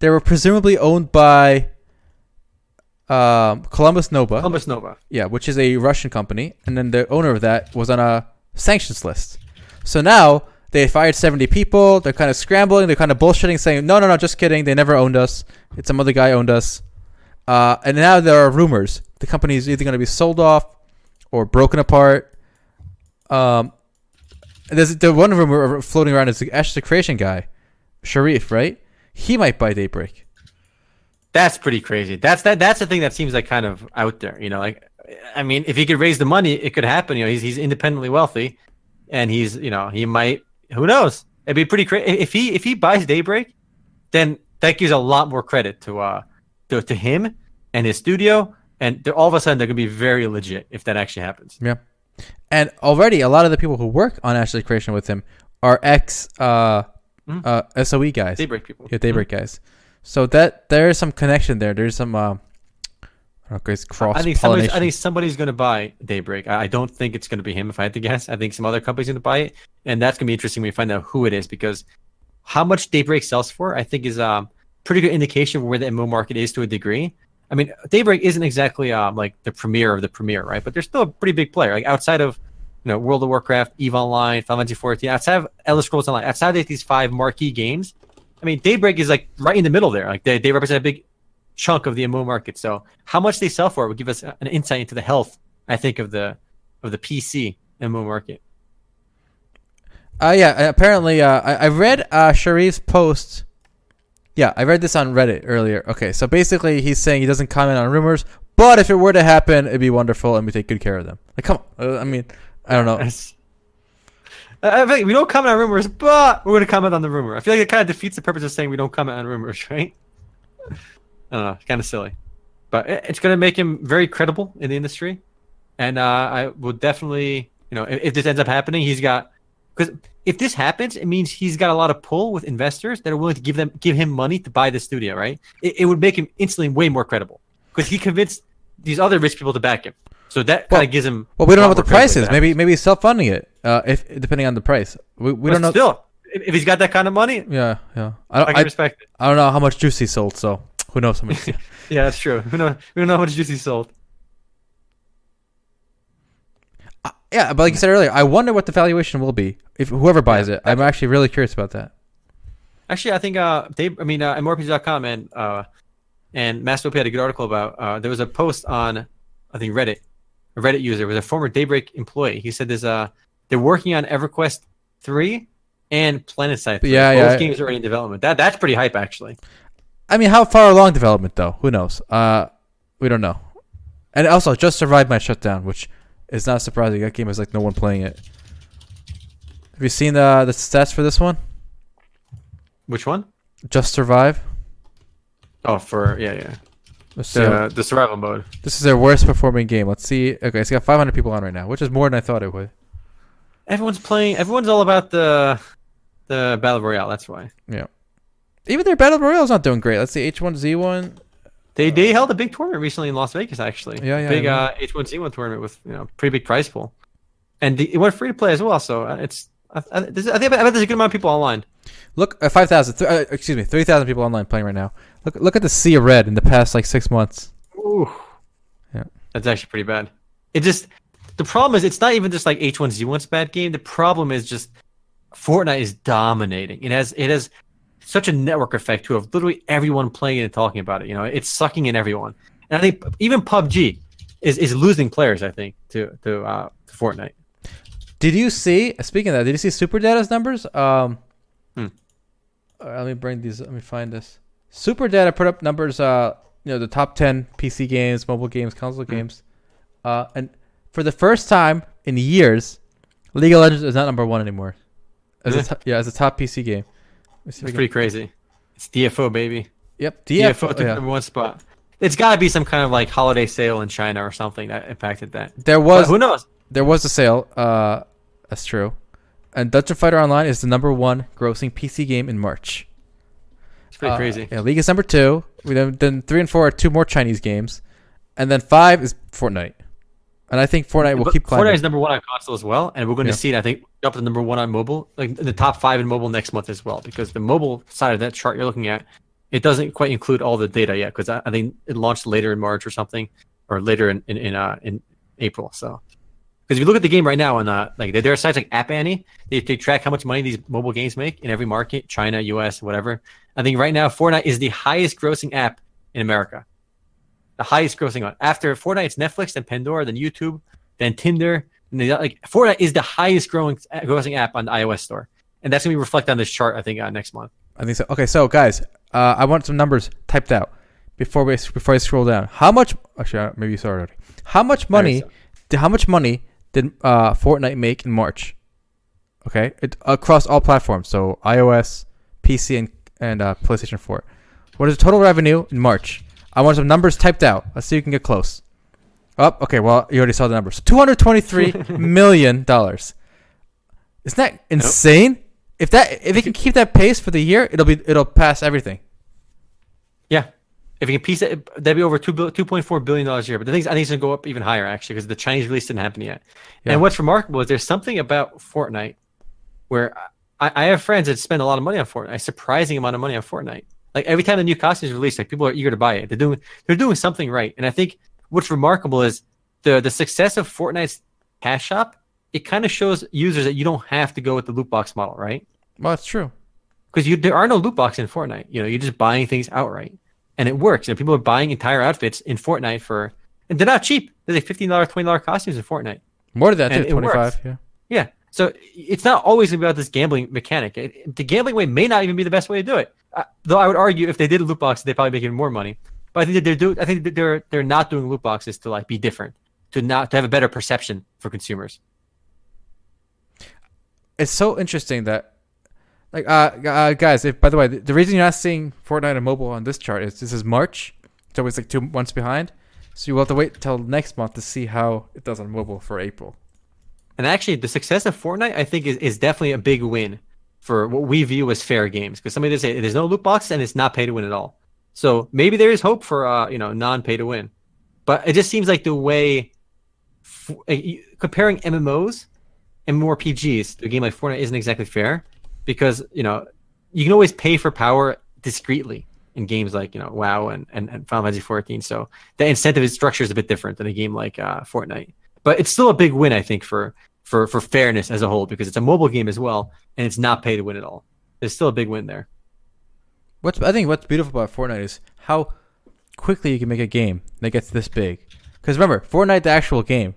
they were presumably owned by um, Columbus Nova. Columbus Nova. Yeah, which is a Russian company, and then the owner of that was on a sanctions list. So now they fired 70 people. They're kind of scrambling. They're kind of bullshitting, saying, no, no, no, just kidding. They never owned us. It's some other guy owned us. Uh, and now there are rumors the company is either going to be sold off or broken apart. Um, there's the one rumor floating around is the Ashes Creation guy, Sharif, right? he might buy Daybreak. That's pretty crazy. That's that. That's the thing that seems like kind of out there. You know, like I mean, if he could raise the money, it could happen. You know, he's he's independently wealthy, and he's you know he might. Who knows? It'd be pretty crazy if he if he buys Daybreak, then that gives a lot more credit to uh to, to him and his studio, and all of a sudden they're gonna be very legit if that actually happens. Yeah, and already a lot of the people who work on Ashes of Creation with him are ex uh Mhm. uh, SOE guys. Daybreak people. Yeah, Daybreak guys. So that there is some connection there. There's some uh, It's cross I think somebody's, I think somebody's going to buy Daybreak. I, I don't think it's going to be him. If I had to guess, I think some other company's going to buy it, and that's going to be interesting when we find out who it is because how much Daybreak sells for, I think, is um pretty good indication of where the MMO market is to a degree. I mean, Daybreak isn't exactly um like the premier of the premier, right? But they're still a pretty big player. Like outside of you know World of Warcraft, Eve Online, Final Fantasy 14, outside of Elder Scrolls Online, outside of these five marquee games, I mean, Daybreak is like right in the middle there. Like they, they represent a big chunk of the MMO market. So how much they sell for would give us an insight into the health, I think, of the of the PC MMO market. Uh, yeah, apparently, uh, I, I read uh, Sharif's post. Yeah, I read this on Reddit earlier. Okay, so basically, he's saying he doesn't comment on rumors, but if it were to happen, it'd be wonderful, and we take good care of them. Like, come on. Uh, I mean, I don't know. I I think we don't comment on rumors, but we're going to comment on the rumor. I feel like it kind of defeats the purpose of saying we don't comment on rumors, right? I don't know, It's kind of silly, but it- it's going to make him very credible in the industry, and uh, I would definitely, you know, if, if this ends up happening, he's got because if this happens, it means he's got a lot of pull with investors that are willing to give them give him money to buy the studio, right? It, it would make him instantly way more credible because he convinced these other rich people to back him. So that kind Well- of gives him. Well, we don't know what the price is. Maybe maybe he's self funding it. Uh, if depending on the price, we, we But don't know. Still, if, he's got that kind of money, Yeah, yeah. I I don't. I, respect it. I don't know how much juice he sold. So who knows how much? Yeah, that's true. Who know? We don't know how much juice he sold. Uh, yeah, but like you said earlier, I wonder what the valuation will be if whoever buys it. I'm actually really curious about that. Actually, I think uh, they. I mean, uh, MMORPG.com and uh, and Mastopia had a good article about. Uh, there was a post on, I think Reddit, a Reddit user was a former Daybreak employee. He said there's uh they're working on EverQuest three and PlanetSide. 3. Yeah, Both yeah. games are in development. That that's pretty hype actually. I mean, how far along development though? Who knows? Uh, we don't know. And also, just survived my shutdown, which is not surprising. That game is like no one playing it. Have you seen the the stats for this one? Which one? Just survive. Oh, for yeah, yeah. Let's The the survival mode. this is their worst performing game. Let's see. Okay, it's got 500 people on right now, which is more than I thought it would. Everyone's playing. Everyone's all about the the battle royale. That's why. Even their battle royale is not doing great. Let's see H1Z1. They they held a big tournament recently in Las Vegas, actually. Yeah, yeah, Big uh, H1Z1 tournament with you know pretty big prize pool, and the, it went free to play as well. So uh, it's I, I, I think I bet there's a good amount of people online. Look, uh, 5,000. Th- uh, excuse me, 3,000 people online playing right now. Look, look at the sea of red in the past like six months. Ooh, Yeah. that's actually pretty bad. It just the problem is it's not even just like H1Z1's bad game. The problem is just Fortnite is dominating. It has it has such a network effect to have literally everyone playing it and talking about it. You know, it's sucking in everyone. And I think even PUBG is, is losing players. I think to to uh, to Fortnite. Did you see? Speaking of that, did you see SuperData's numbers? Um, Hmm. uh, let me bring these. Let me find this. SuperData put up numbers. Uh, you know the top ten PC games, mobile games, console Hmm. games, uh, and for the first time in years, League of Legends is not number one anymore. As a yeah, as a top PC game. It's pretty crazy. It's DFO baby. Yep, DFO, DFO. took yeah. number one spot. It's got to be some kind of like holiday sale in China or something that impacted that. There But was who knows? there was a sale. Uh, that's true. And Dungeon Fighter Online is the number one grossing PC game in March. It's pretty Uh, crazy. Yeah, League is number two. We then, then three and four are two more Chinese games, and then five is Fortnite. And I think Fortnite will But keep climbing. Fortnite is number one on console as well, and we're going to see it. I think up to number one on mobile, like in the top five in mobile next month as well, because the mobile side of that chart you're looking at, it doesn't quite include all the data yet, because I, I think it launched later in March or something, or later in in in, uh, in April. So, because if you look at the game right now, and uh, like there are sites like App Annie, they, they track how much money these mobile games make in every market, China, U.S., whatever. I think right now Fortnite is the highest grossing app in America. The highest grossing one. After Fortnite, it's Netflix, then Pandora, then YouTube, then Tinder. And they, like Fortnite is the highest growing grossing app on the iOS store, and that's gonna be reflected on this chart. I think uh, next month. I think so. Okay, so guys, uh, I want some numbers typed out before we before I scroll down. How much? Actually, uh, maybe you saw it already. How much money? Did, how much money did uh, Fortnite make in March? Okay, it, across all platforms, so iOS, PC, and and uh, PlayStation 4. What is the total revenue in March? I want some numbers typed out. Let's see if you can get close. Oh, okay. Well, you already saw the numbers. Two hundred twenty-three million dollars. Isn't that insane? if that if it can keep that pace for the year, it'll be it'll pass everything. Yeah. If you can piece it, that'd be over two two point four billion dollars a year. But the things I think it's gonna go up even higher actually because the Chinese release didn't happen yet. Yeah. And what's remarkable is there's something about Fortnite where I, I have friends that spend a lot of money on Fortnite, a surprising amount of money on Fortnite. Like every time the new costume is released, like people are eager to buy it. They're doing they're doing something right. And I think what's remarkable is the the success of Fortnite's cash shop. It kind of shows users that you don't have to go with the loot box model, right? Well, it's true. because you there are no loot boxes in Fortnite. You know, you're just buying things outright, and it works. You know, people are buying entire outfits in Fortnite for, and they're not cheap. There's like fifteen dollar, twenty dollar costumes in Fortnite. More than that And too. it Twenty five. Yeah. Yeah, so it's not always about this gambling mechanic. It, the gambling way may not even be the best way to do it. Uh, though I would argue if they did loot boxes, they'd probably make even more money. But I think that they're do. I think that they're they're not doing loot boxes to like be different, to not to have a better perception for consumers. it's so interesting that like uh, uh guys if by the way the, the reason you're not seeing fortnite and mobile on this chart is this is march it's always like two months behind so you will have to wait till next month to see how it does on mobile for april And actually, the success of Fortnite, I think, is, is definitely a big win for what we view as fair games. Because somebody did say there's no loot box and it's not pay to win at all. So maybe there is hope for uh, you know non pay to win, but it just seems like the way f- uh, comparing MMOs and more PGs a game like Fortnite isn't exactly fair because you know you can always pay for power discreetly in games like you know WoW and, and, and Final Fantasy 14. So the incentive structure is a bit different than a game like uh, Fortnite but it's still a big win, I think, for for for fairness as a whole because it's a mobile game as well, and it's not pay to win at all. There's still a big win there. what's i think what's beautiful about fortnite is how quickly you can make a game that gets this big because remember fortnite the actual game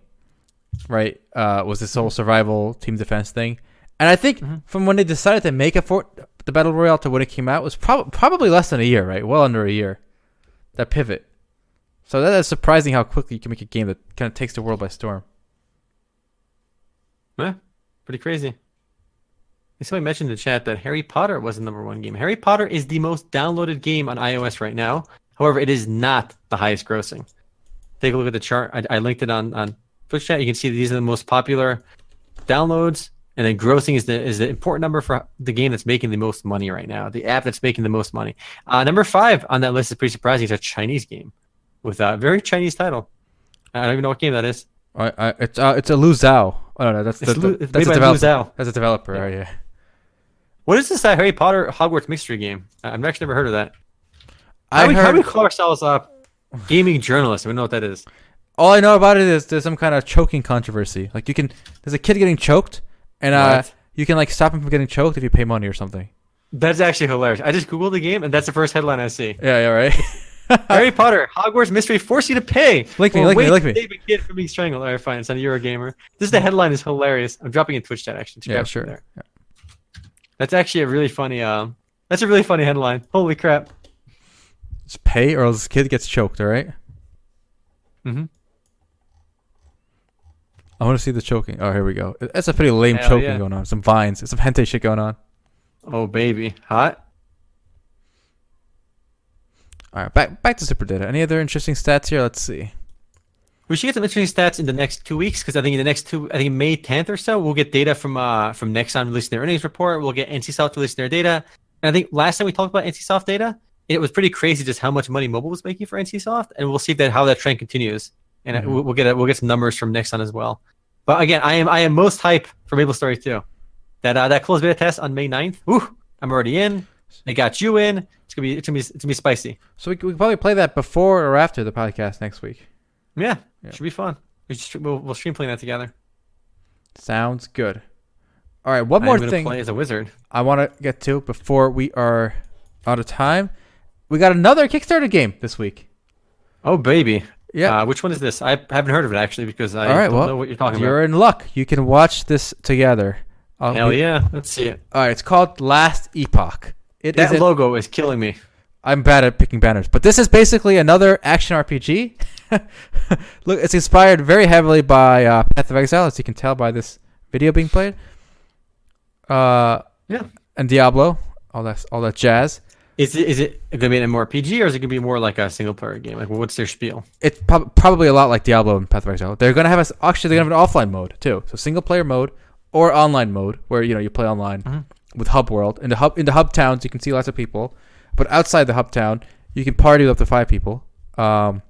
right uh was this whole survival team defense thing and i think Mhm. from when they decided to make a fort the battle royale to when it came out was prob- probably less than a year right well under a year that pivot so that is surprising how quickly you can make a game that kind of takes the world by storm Yeah, pretty crazy. Somebody mentioned in the chat that Harry Potter was the number one game. Harry Potter is the most downloaded game on iOS right now. However, it is not the highest grossing. Take a look at the chart. I, I linked it on on Twitch chat. You can see these are the most popular downloads, and then grossing is the is the important number for the game that's making the most money right now. The app that's making the most money. Uh, number five on that list is pretty surprising. It's a Chinese game with a very Chinese title. I don't even know what game that is. I, I, it's uh, it's a Lu Zhao. Oh no, no that's the, the- that's made a developer. That's a developer, Yeah. right? Yeah. What is this uh, Harry Potter Hogwarts mystery game? I've actually never heard of that. I How we, how heard we call ourselves uh, gaming journalists? We know what that is. all I know about it is there's some kind of choking controversy. Like you can, there's a kid getting choked, and uh, What? you can like stop him from getting choked if you pay money or something. That's actually hilarious. I just googled the game, and that's the first headline I see. Yeah, yeah, right. Harry Potter Hogwarts mystery force you to pay. Link me, or link me, to me. Save a kid from being strangled. All right, fine. It's on Eurogamer. This is the headline. is hilarious. I'm dropping in Twitch chat actually. to yeah, sure. There. That's actually a really funny. Um, that's a really funny headline. Holy crap. Just pay or else this kid gets choked. All right. Mm hmm I want to see the choking. Oh, here we go. That's a pretty lame Hell choking yeah. going on. Some vines, It's some hentai shit going on. Oh baby, hot. All right, back back to SuperData. Any other interesting stats here? Let's see. We should get some interesting stats in the next two weeks because I think in the next two, I think May 10th or so, we'll get data from uh from Nexon releasing their earnings report. We'll get NCSoft releasing their data. And I think last time we talked about NCSoft data, it was pretty crazy just how much money mobile was making for NCSoft, and we'll see that how that trend continues. And Mhm. we'll, we'll get a, we'll get some numbers from Nexon as well. But again, I am I am most hype for Maple Story 2. That uh, that closed beta test on May 9th. Ooh, I'm already in. They got you in. It's gonna be it's gonna be it's gonna be spicy. So we we can probably play that before or after the podcast next week. Yeah, Yeah. should be fun. We should, we'll, we'll stream playing that together. Sounds good. All right, one more thing. play as a wizard. I want to get to before we are out of time. We got another Kickstarter game this week. Oh baby. Yeah. Uh, which one is this? I haven't heard of it actually because I All right. don't Well, know what you're talking about. you're in luck. You can watch this together. I'll. Hell be- yeah. Let's see it. All right. It's called Last Epoch. It That is. logo is killing me. I'm bad at picking banners, but this is basically another action RPG. Look, it's inspired very heavily by uh, Path of Exile, as you can tell by this video being played. Uh, Yeah. And Diablo, all that, all that jazz. Is it is it gonna be an MMORPG or is it gonna be more like a single player game? Like what's their spiel? It's prob- probably a lot like Diablo and Path of Exile. They're gonna have a, actually they're gonna have an offline mode too, so single player mode or online mode where you know you play online Mhm. With Hub World. In the hub in the hub towns, you can see lots of people, but outside the hub town, you can party with up to five people. Um,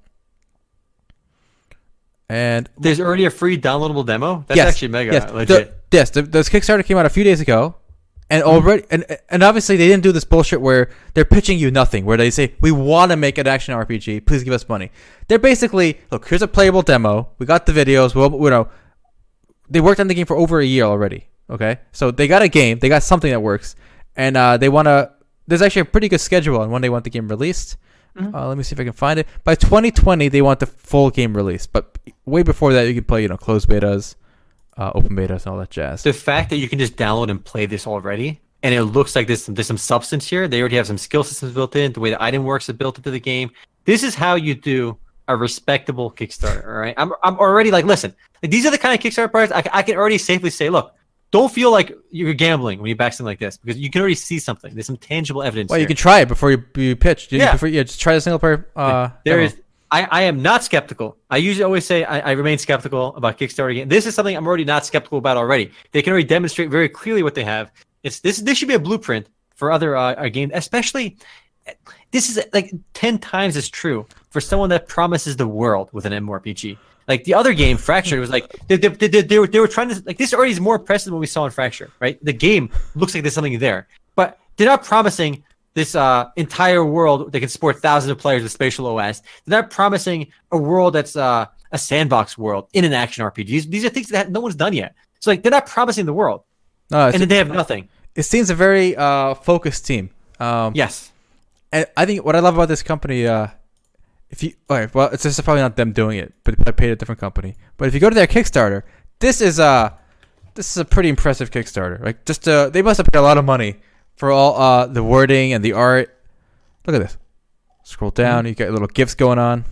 and There's already a free downloadable demo. That's yes, actually mega yes, legit. The, yes, the, this Kickstarter came out a few days ago, and already, and and obviously they didn't do this bullshit where they're pitching you nothing, where they say we want to make an action RPG, please give us money. They're basically, look, here's a playable demo. We got the videos. Well, you know, they worked on the game for over a year already. Okay, so they got a game, they got something that works, and uh, they want to. There's actually a pretty good schedule on when they want the game released. Mhm. Uh, let me see if I can find it. By 2020, they want the full game release, but way before that, you can play, you know, closed betas, uh, open betas, and all that jazz. The fact that you can just download and play this already, and it looks like there's some, there's some substance here. They already have some skill systems built in. The way the item works is built into the game. This is how you do a respectable Kickstarter. All right, I'm I'm already like, listen, like, these are the kind of Kickstarter projects I, I can already safely say, look, don't feel like you're gambling when you back something like this because you can already see something. There's some tangible evidence. Well, you can try it before you, you pitch. You, Yeah. before, yeah, just try the single player. Uh, There demo. is. I, I am not skeptical. I usually always say I, I remain skeptical about Kickstarter. Game. This is something I'm already not skeptical about already. They can already demonstrate very clearly what they have. It's this. This should be a blueprint for other uh, uh, games, especially. This is like ten times as true for someone that promises the world with an MMORPG. Like the other game, Fractured, was like they, they, they, they, were, they were trying to like this already is more impressive than what we saw in Fracture, right? The game looks like there's something there, but they're not promising this uh, entire world that can support thousands of players with SpatialOS. They're not promising a world that's uh, a sandbox world in an action RPG. These, these are things that no one's done yet. So like they're not promising the world, No, and then they have nothing. it seems a very uh, focused team. Um, Yes, And I think what I love about this company, uh, if you, all right, well, it's just probably not them doing it, but I paid a different company. But if you go to their Kickstarter, this is a this is a pretty impressive Kickstarter. Like, just uh, they must have paid a lot of money for all uh the wording and the art. Look at this. Scroll down, you get little gifts going on.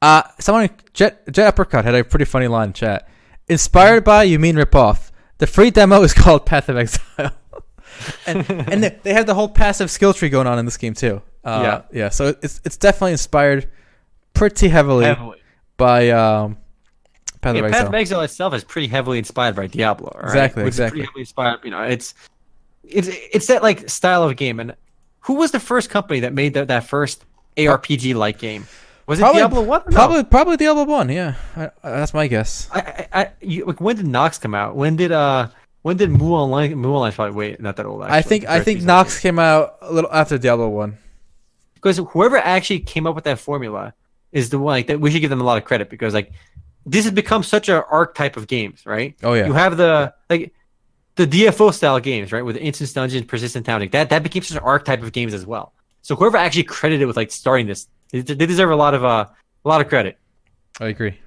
Uh, someone Jet Jet Uppercut had a pretty funny line in chat. Inspired by you mean rip off. The free demo is called Path of Exile. And and they- they have the whole passive skill tree going on in this game too. Uh, yeah, yeah. So it's it's definitely inspired pretty heavily heavily. by um, Path Yeah, of Path Exile. of Exile itself is pretty heavily inspired by Diablo. right? Exactly, Which exactly. pretty heavily inspired. You know, it's it's it's that like style of game. And who was the first company that made that that first ARPG like game? Was it Probably- Diablo One? No. Probably probably Diablo One. Yeah, I, I- that's my guess. I, I, I you, like when did Nox come out? When did uh when did Mu Online Mu Online's probably wait not that old. Actually, I think I think Nox came out a little after Diablo One. because whoever actually came up with that formula is the one like that we should give them a lot of credit because like this has become such an archetype of games, right? Oh yeah, You have the like the DFO style games, right? With instance dungeon, persistent town, like that that became such an archetype of games as well. So whoever actually credited with like starting this, they, they deserve a lot of uh a lot of credit. I agree.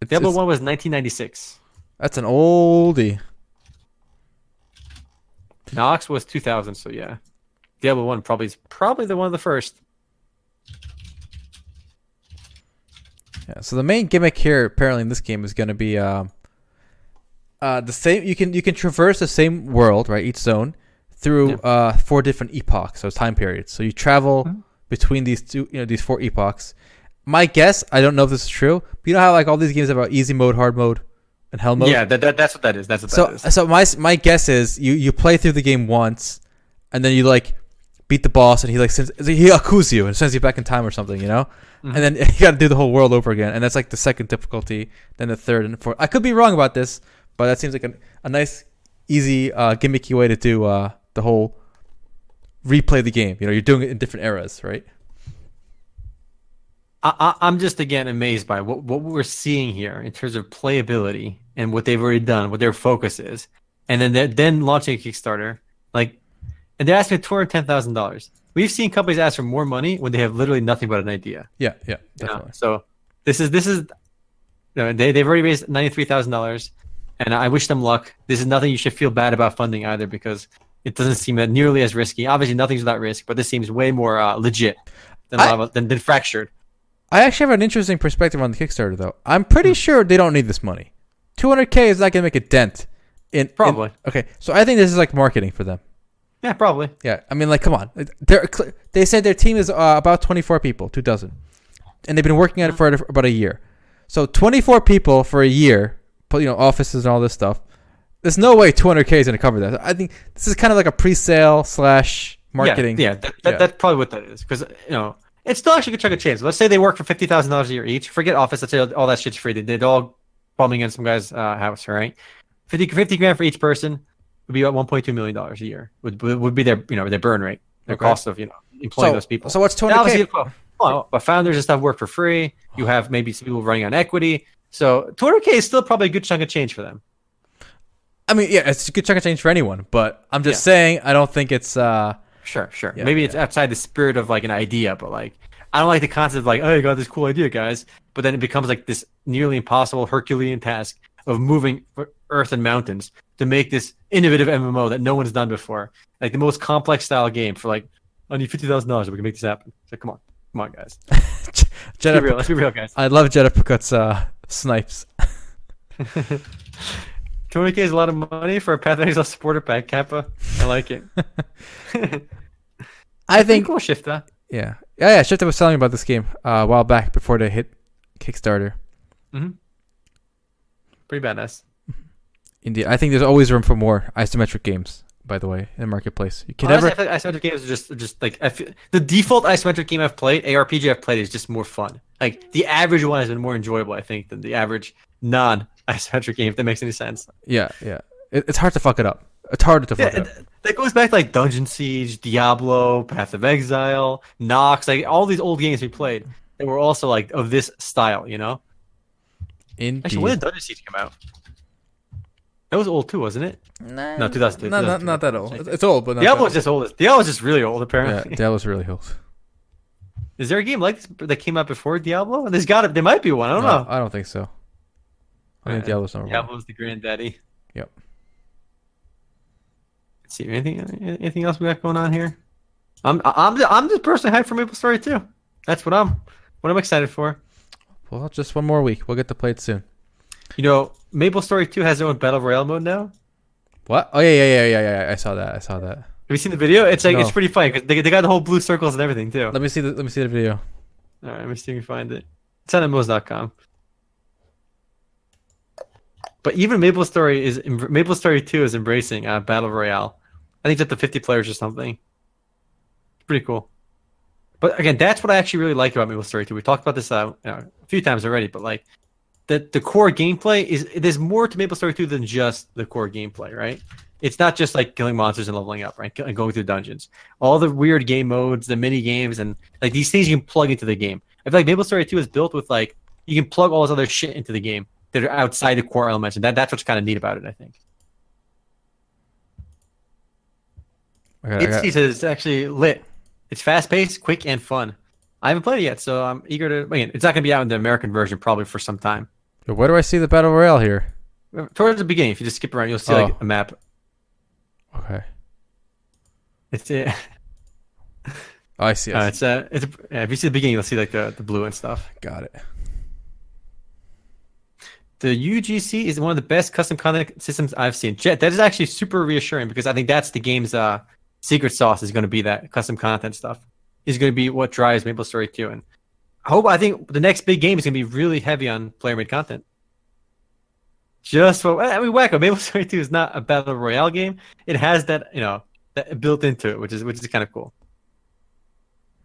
It's, Diablo it's- One was 1996. That's an oldie. Nox was 2000. So yeah, Diablo One probably is probably the one of the first. Yeah. So the main gimmick here, apparently in this game, is going to be um, uh, the same. You can you can traverse the same world, right? Each zone through Yeah. uh, four different epochs, so time periods. So you travel Mhm. between these two, you know, these four epochs. My guess, I don't know if this is true, but you know how like all these games have about easy mode, hard mode, and hell mode. Yeah, that, that that's what that is. That's what So that is. so my my guess is you you play through the game once, and then you like beat the boss, and he like sends he accuses you and sends you back in time or something, you know. Mhm. And then you got to do the whole world over again, and that's like the second difficulty, then the third and fourth. I could be wrong about this, but that seems like a, a nice, easy, uh, gimmicky way to do uh, the whole replay the game. You know, you're doing it in different eras, right? I, I, I'm just again amazed by what, what we're seeing here in terms of playability and what they've already done, what their focus is, and then they're then launching a Kickstarter, like, and they're asking two hundred ten thousand dollars. We've seen companies ask for more money when they have literally nothing but an idea. Yeah, yeah, you know? definitely. So this is this is, you know, they they've already raised ninety three thousand dollars, and I wish them luck. This is nothing you should feel bad about funding either because it doesn't seem nearly as risky. Obviously, nothing's without risk, but this seems way more uh, legit than, I- of, than than fractured. I actually have an interesting perspective on the Kickstarter, though. I'm pretty sure they don't need this money. 200k is not going to make a dent. In, in- Probably. okay, so I think this is like marketing for them. Yeah, probably. Yeah, I mean, like, come on. They're, they said their team is uh, about 24 people, two dozen, and they've been working at it for about a year. So 24 people for a year, put you know offices and all this stuff. there's no way 200k is going to cover that. I think this is kind of like a pre-sale slash marketing. Yeah, yeah, that, that, Yeah. that's probably what that is. Because you know, it's still actually a good chunk of change. Let's say they work for fifty thousand dollars a year each. Forget office. Let's say all that shit's free. They did all bombing in some guy's uh, house, right? 50, 50 grand for each person would be about one point two million dollars a year. Would would be their you know their burn rate, their Okay. cost of you know employing So, those people. so what's 200k? well, well, but founders and stuff work for free. You have maybe some people running on equity. So 200k is still probably a good chunk of change for them. I mean, yeah, it's a good chunk of change for anyone, but I'm just Yeah. saying I don't think it's. uh Sure, sure. Yeah, Maybe it's outside the spirit of like an idea, but like I don't like the concept of like, oh, you got this cool idea, guys. But then it becomes like this nearly impossible Herculean task of moving earth and mountains to make this innovative MMO that no one's done before. Like the most complex style game for like, I need fifty thousand dollars, we can make this happen. So come on, come on, guys. Let's be real. Let's be real, guys. I love Jet Uppercut's uh, snipes. 200k is a lot of money for a Path of Exile supporter pack, Kappa. I like it. I think. cool shifter. Yeah, yeah, yeah. Shifter was telling me about this game uh, a while back before they hit Kickstarter. Mm-hmm. Pretty badass. Indeed, I think there's always room for more isometric games. By the way, in the marketplace, you can Honestly, never. I feel like isometric games are just just like I feel, the default isometric game I've played, ARPG I've played, is just more fun. Like the average one has been more enjoyable, I think, than the average non isometric game. If that makes any sense. Yeah, yeah. It, it's hard to fuck it up. It's hard to Yeah, fuck it up. that goes back to like Dungeon Siege, Diablo, Path of Exile, Nox, like all these old games we played. They were also like of this style, you know. Indeed. Actually, when did Dungeon Siege come out? That was old too, wasn't it? Nah, No, 2002, No, not, 2002. not that old. It's- It's old, but not Diablo was just old. Diablo was just really old, old. apparently. Yeah, Diablo's really old. Is there a game like this that came out before Diablo? There's got to. There might be one. I don't No, know. I don't think so. I think Diablo's number one. Diablo's the granddaddy. Yep. Let's see anything anything else we got going on here. I'm I'm I'm just personally hyped for Maple Story 2. That's what I'm what I'm excited for. Well, just one more week. We'll get to play it soon. You know, Maple Story 2 has their own battle royale mode now. What? Oh yeah, yeah, yeah, yeah, yeah. I saw that. I saw that. Have you seen the video? It's like No. it's pretty funny because they, they got the whole blue circles and everything too. Let me see the let me see the video. All right, let me see if we find it. It's on MMOs.com. But even Maple Story is Maple Story 2 is embracing uh, battle royale. I think it's up to 50 players or something. Pretty cool. But again, that's what I actually really like about Maple Story 2. We talked about this uh, you know, a few times already, but like the the core gameplay is there's more to Maple Story 2 than just the core gameplay, right? It's not just like killing monsters and leveling up, right? And going through dungeons. All the weird game modes, the mini games, and like these things you can plug into the game. I feel like Maple Story 2 is built with like you can plug all this other shit into the game that are outside the core elements, and that, that's what's kind of neat about it, I think. I It's, got, it's, actually lit. It's fast paced, quick, and fun. I haven't played it yet, so I'm eager to. Again, it's not going to be out in the American version probably for some time. where do I see the battle royale here? Towards the beginning, if you just skip around, you'll see Oh. like a map. Okay. It's uh, Oh, I see. I uh, see. it's uh, it's yeah, if you see the beginning, you'll see like the, the blue and stuff. Got it. The UGC is one of the best custom content systems I've seen. Jet, that is actually super reassuring because I think that's the game's uh, secret sauce is going to be that custom content stuff. Is going to be what drives Maple Story 2. And I hope I think the next big game is going to be really heavy on player made content. Just for I mean, Wacko Maple Story 2 is not a battle royale game. It has that you know that built into it, which is which is kind of cool.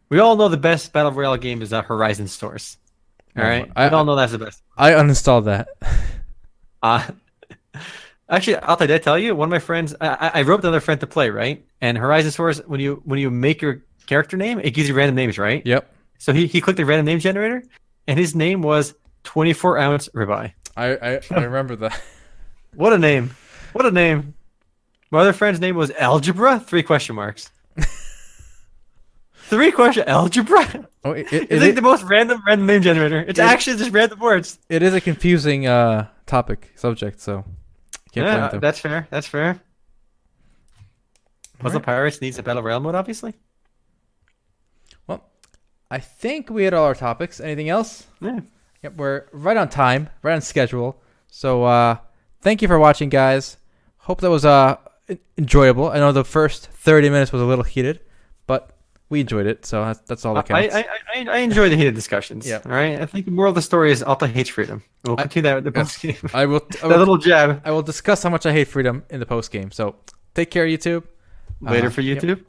We all know the best battle royale game is uh, Horizon Source. All right, I- we all know that's the best. I uninstalled that. Uh, actually, I'll did I tell you? One of my friends, I, I- I wrote another friend to play, right? And Horizon Source, when you when you make your character name, it gives you random names, right? yep. So he, he clicked the random name generator, and his name was 24 ounce ribeye. I, I, I remember that. What a name! What a name! My other friend's name was Algebra. Three question marks. Three question algebra. Oh, it, it, It's it, like the most random random name generator. It's It- actually just random words. it is a confusing uh topic subject, so can't yeah, that's fair. That's fair. Puzzle Alright. Pirates needs a battle royale mode, obviously. Well, I think we had all our topics. Anything else? Yeah. Yep, we're right on time, right on schedule. So uh thank you for watching, guys. Hope that was uh enjoyable. I know the first 30 minutes was a little heated, we enjoyed it, so that's, all that I, counts. I, I, I enjoy the heated discussions. Yeah. All right. I think the moral of the story is Alta hates freedom. We'll I- continue that with the post game. I will. I will, little jab I will discuss how much I hate freedom in the post game. So take care, YouTube. later Uh, for yep. YouTube.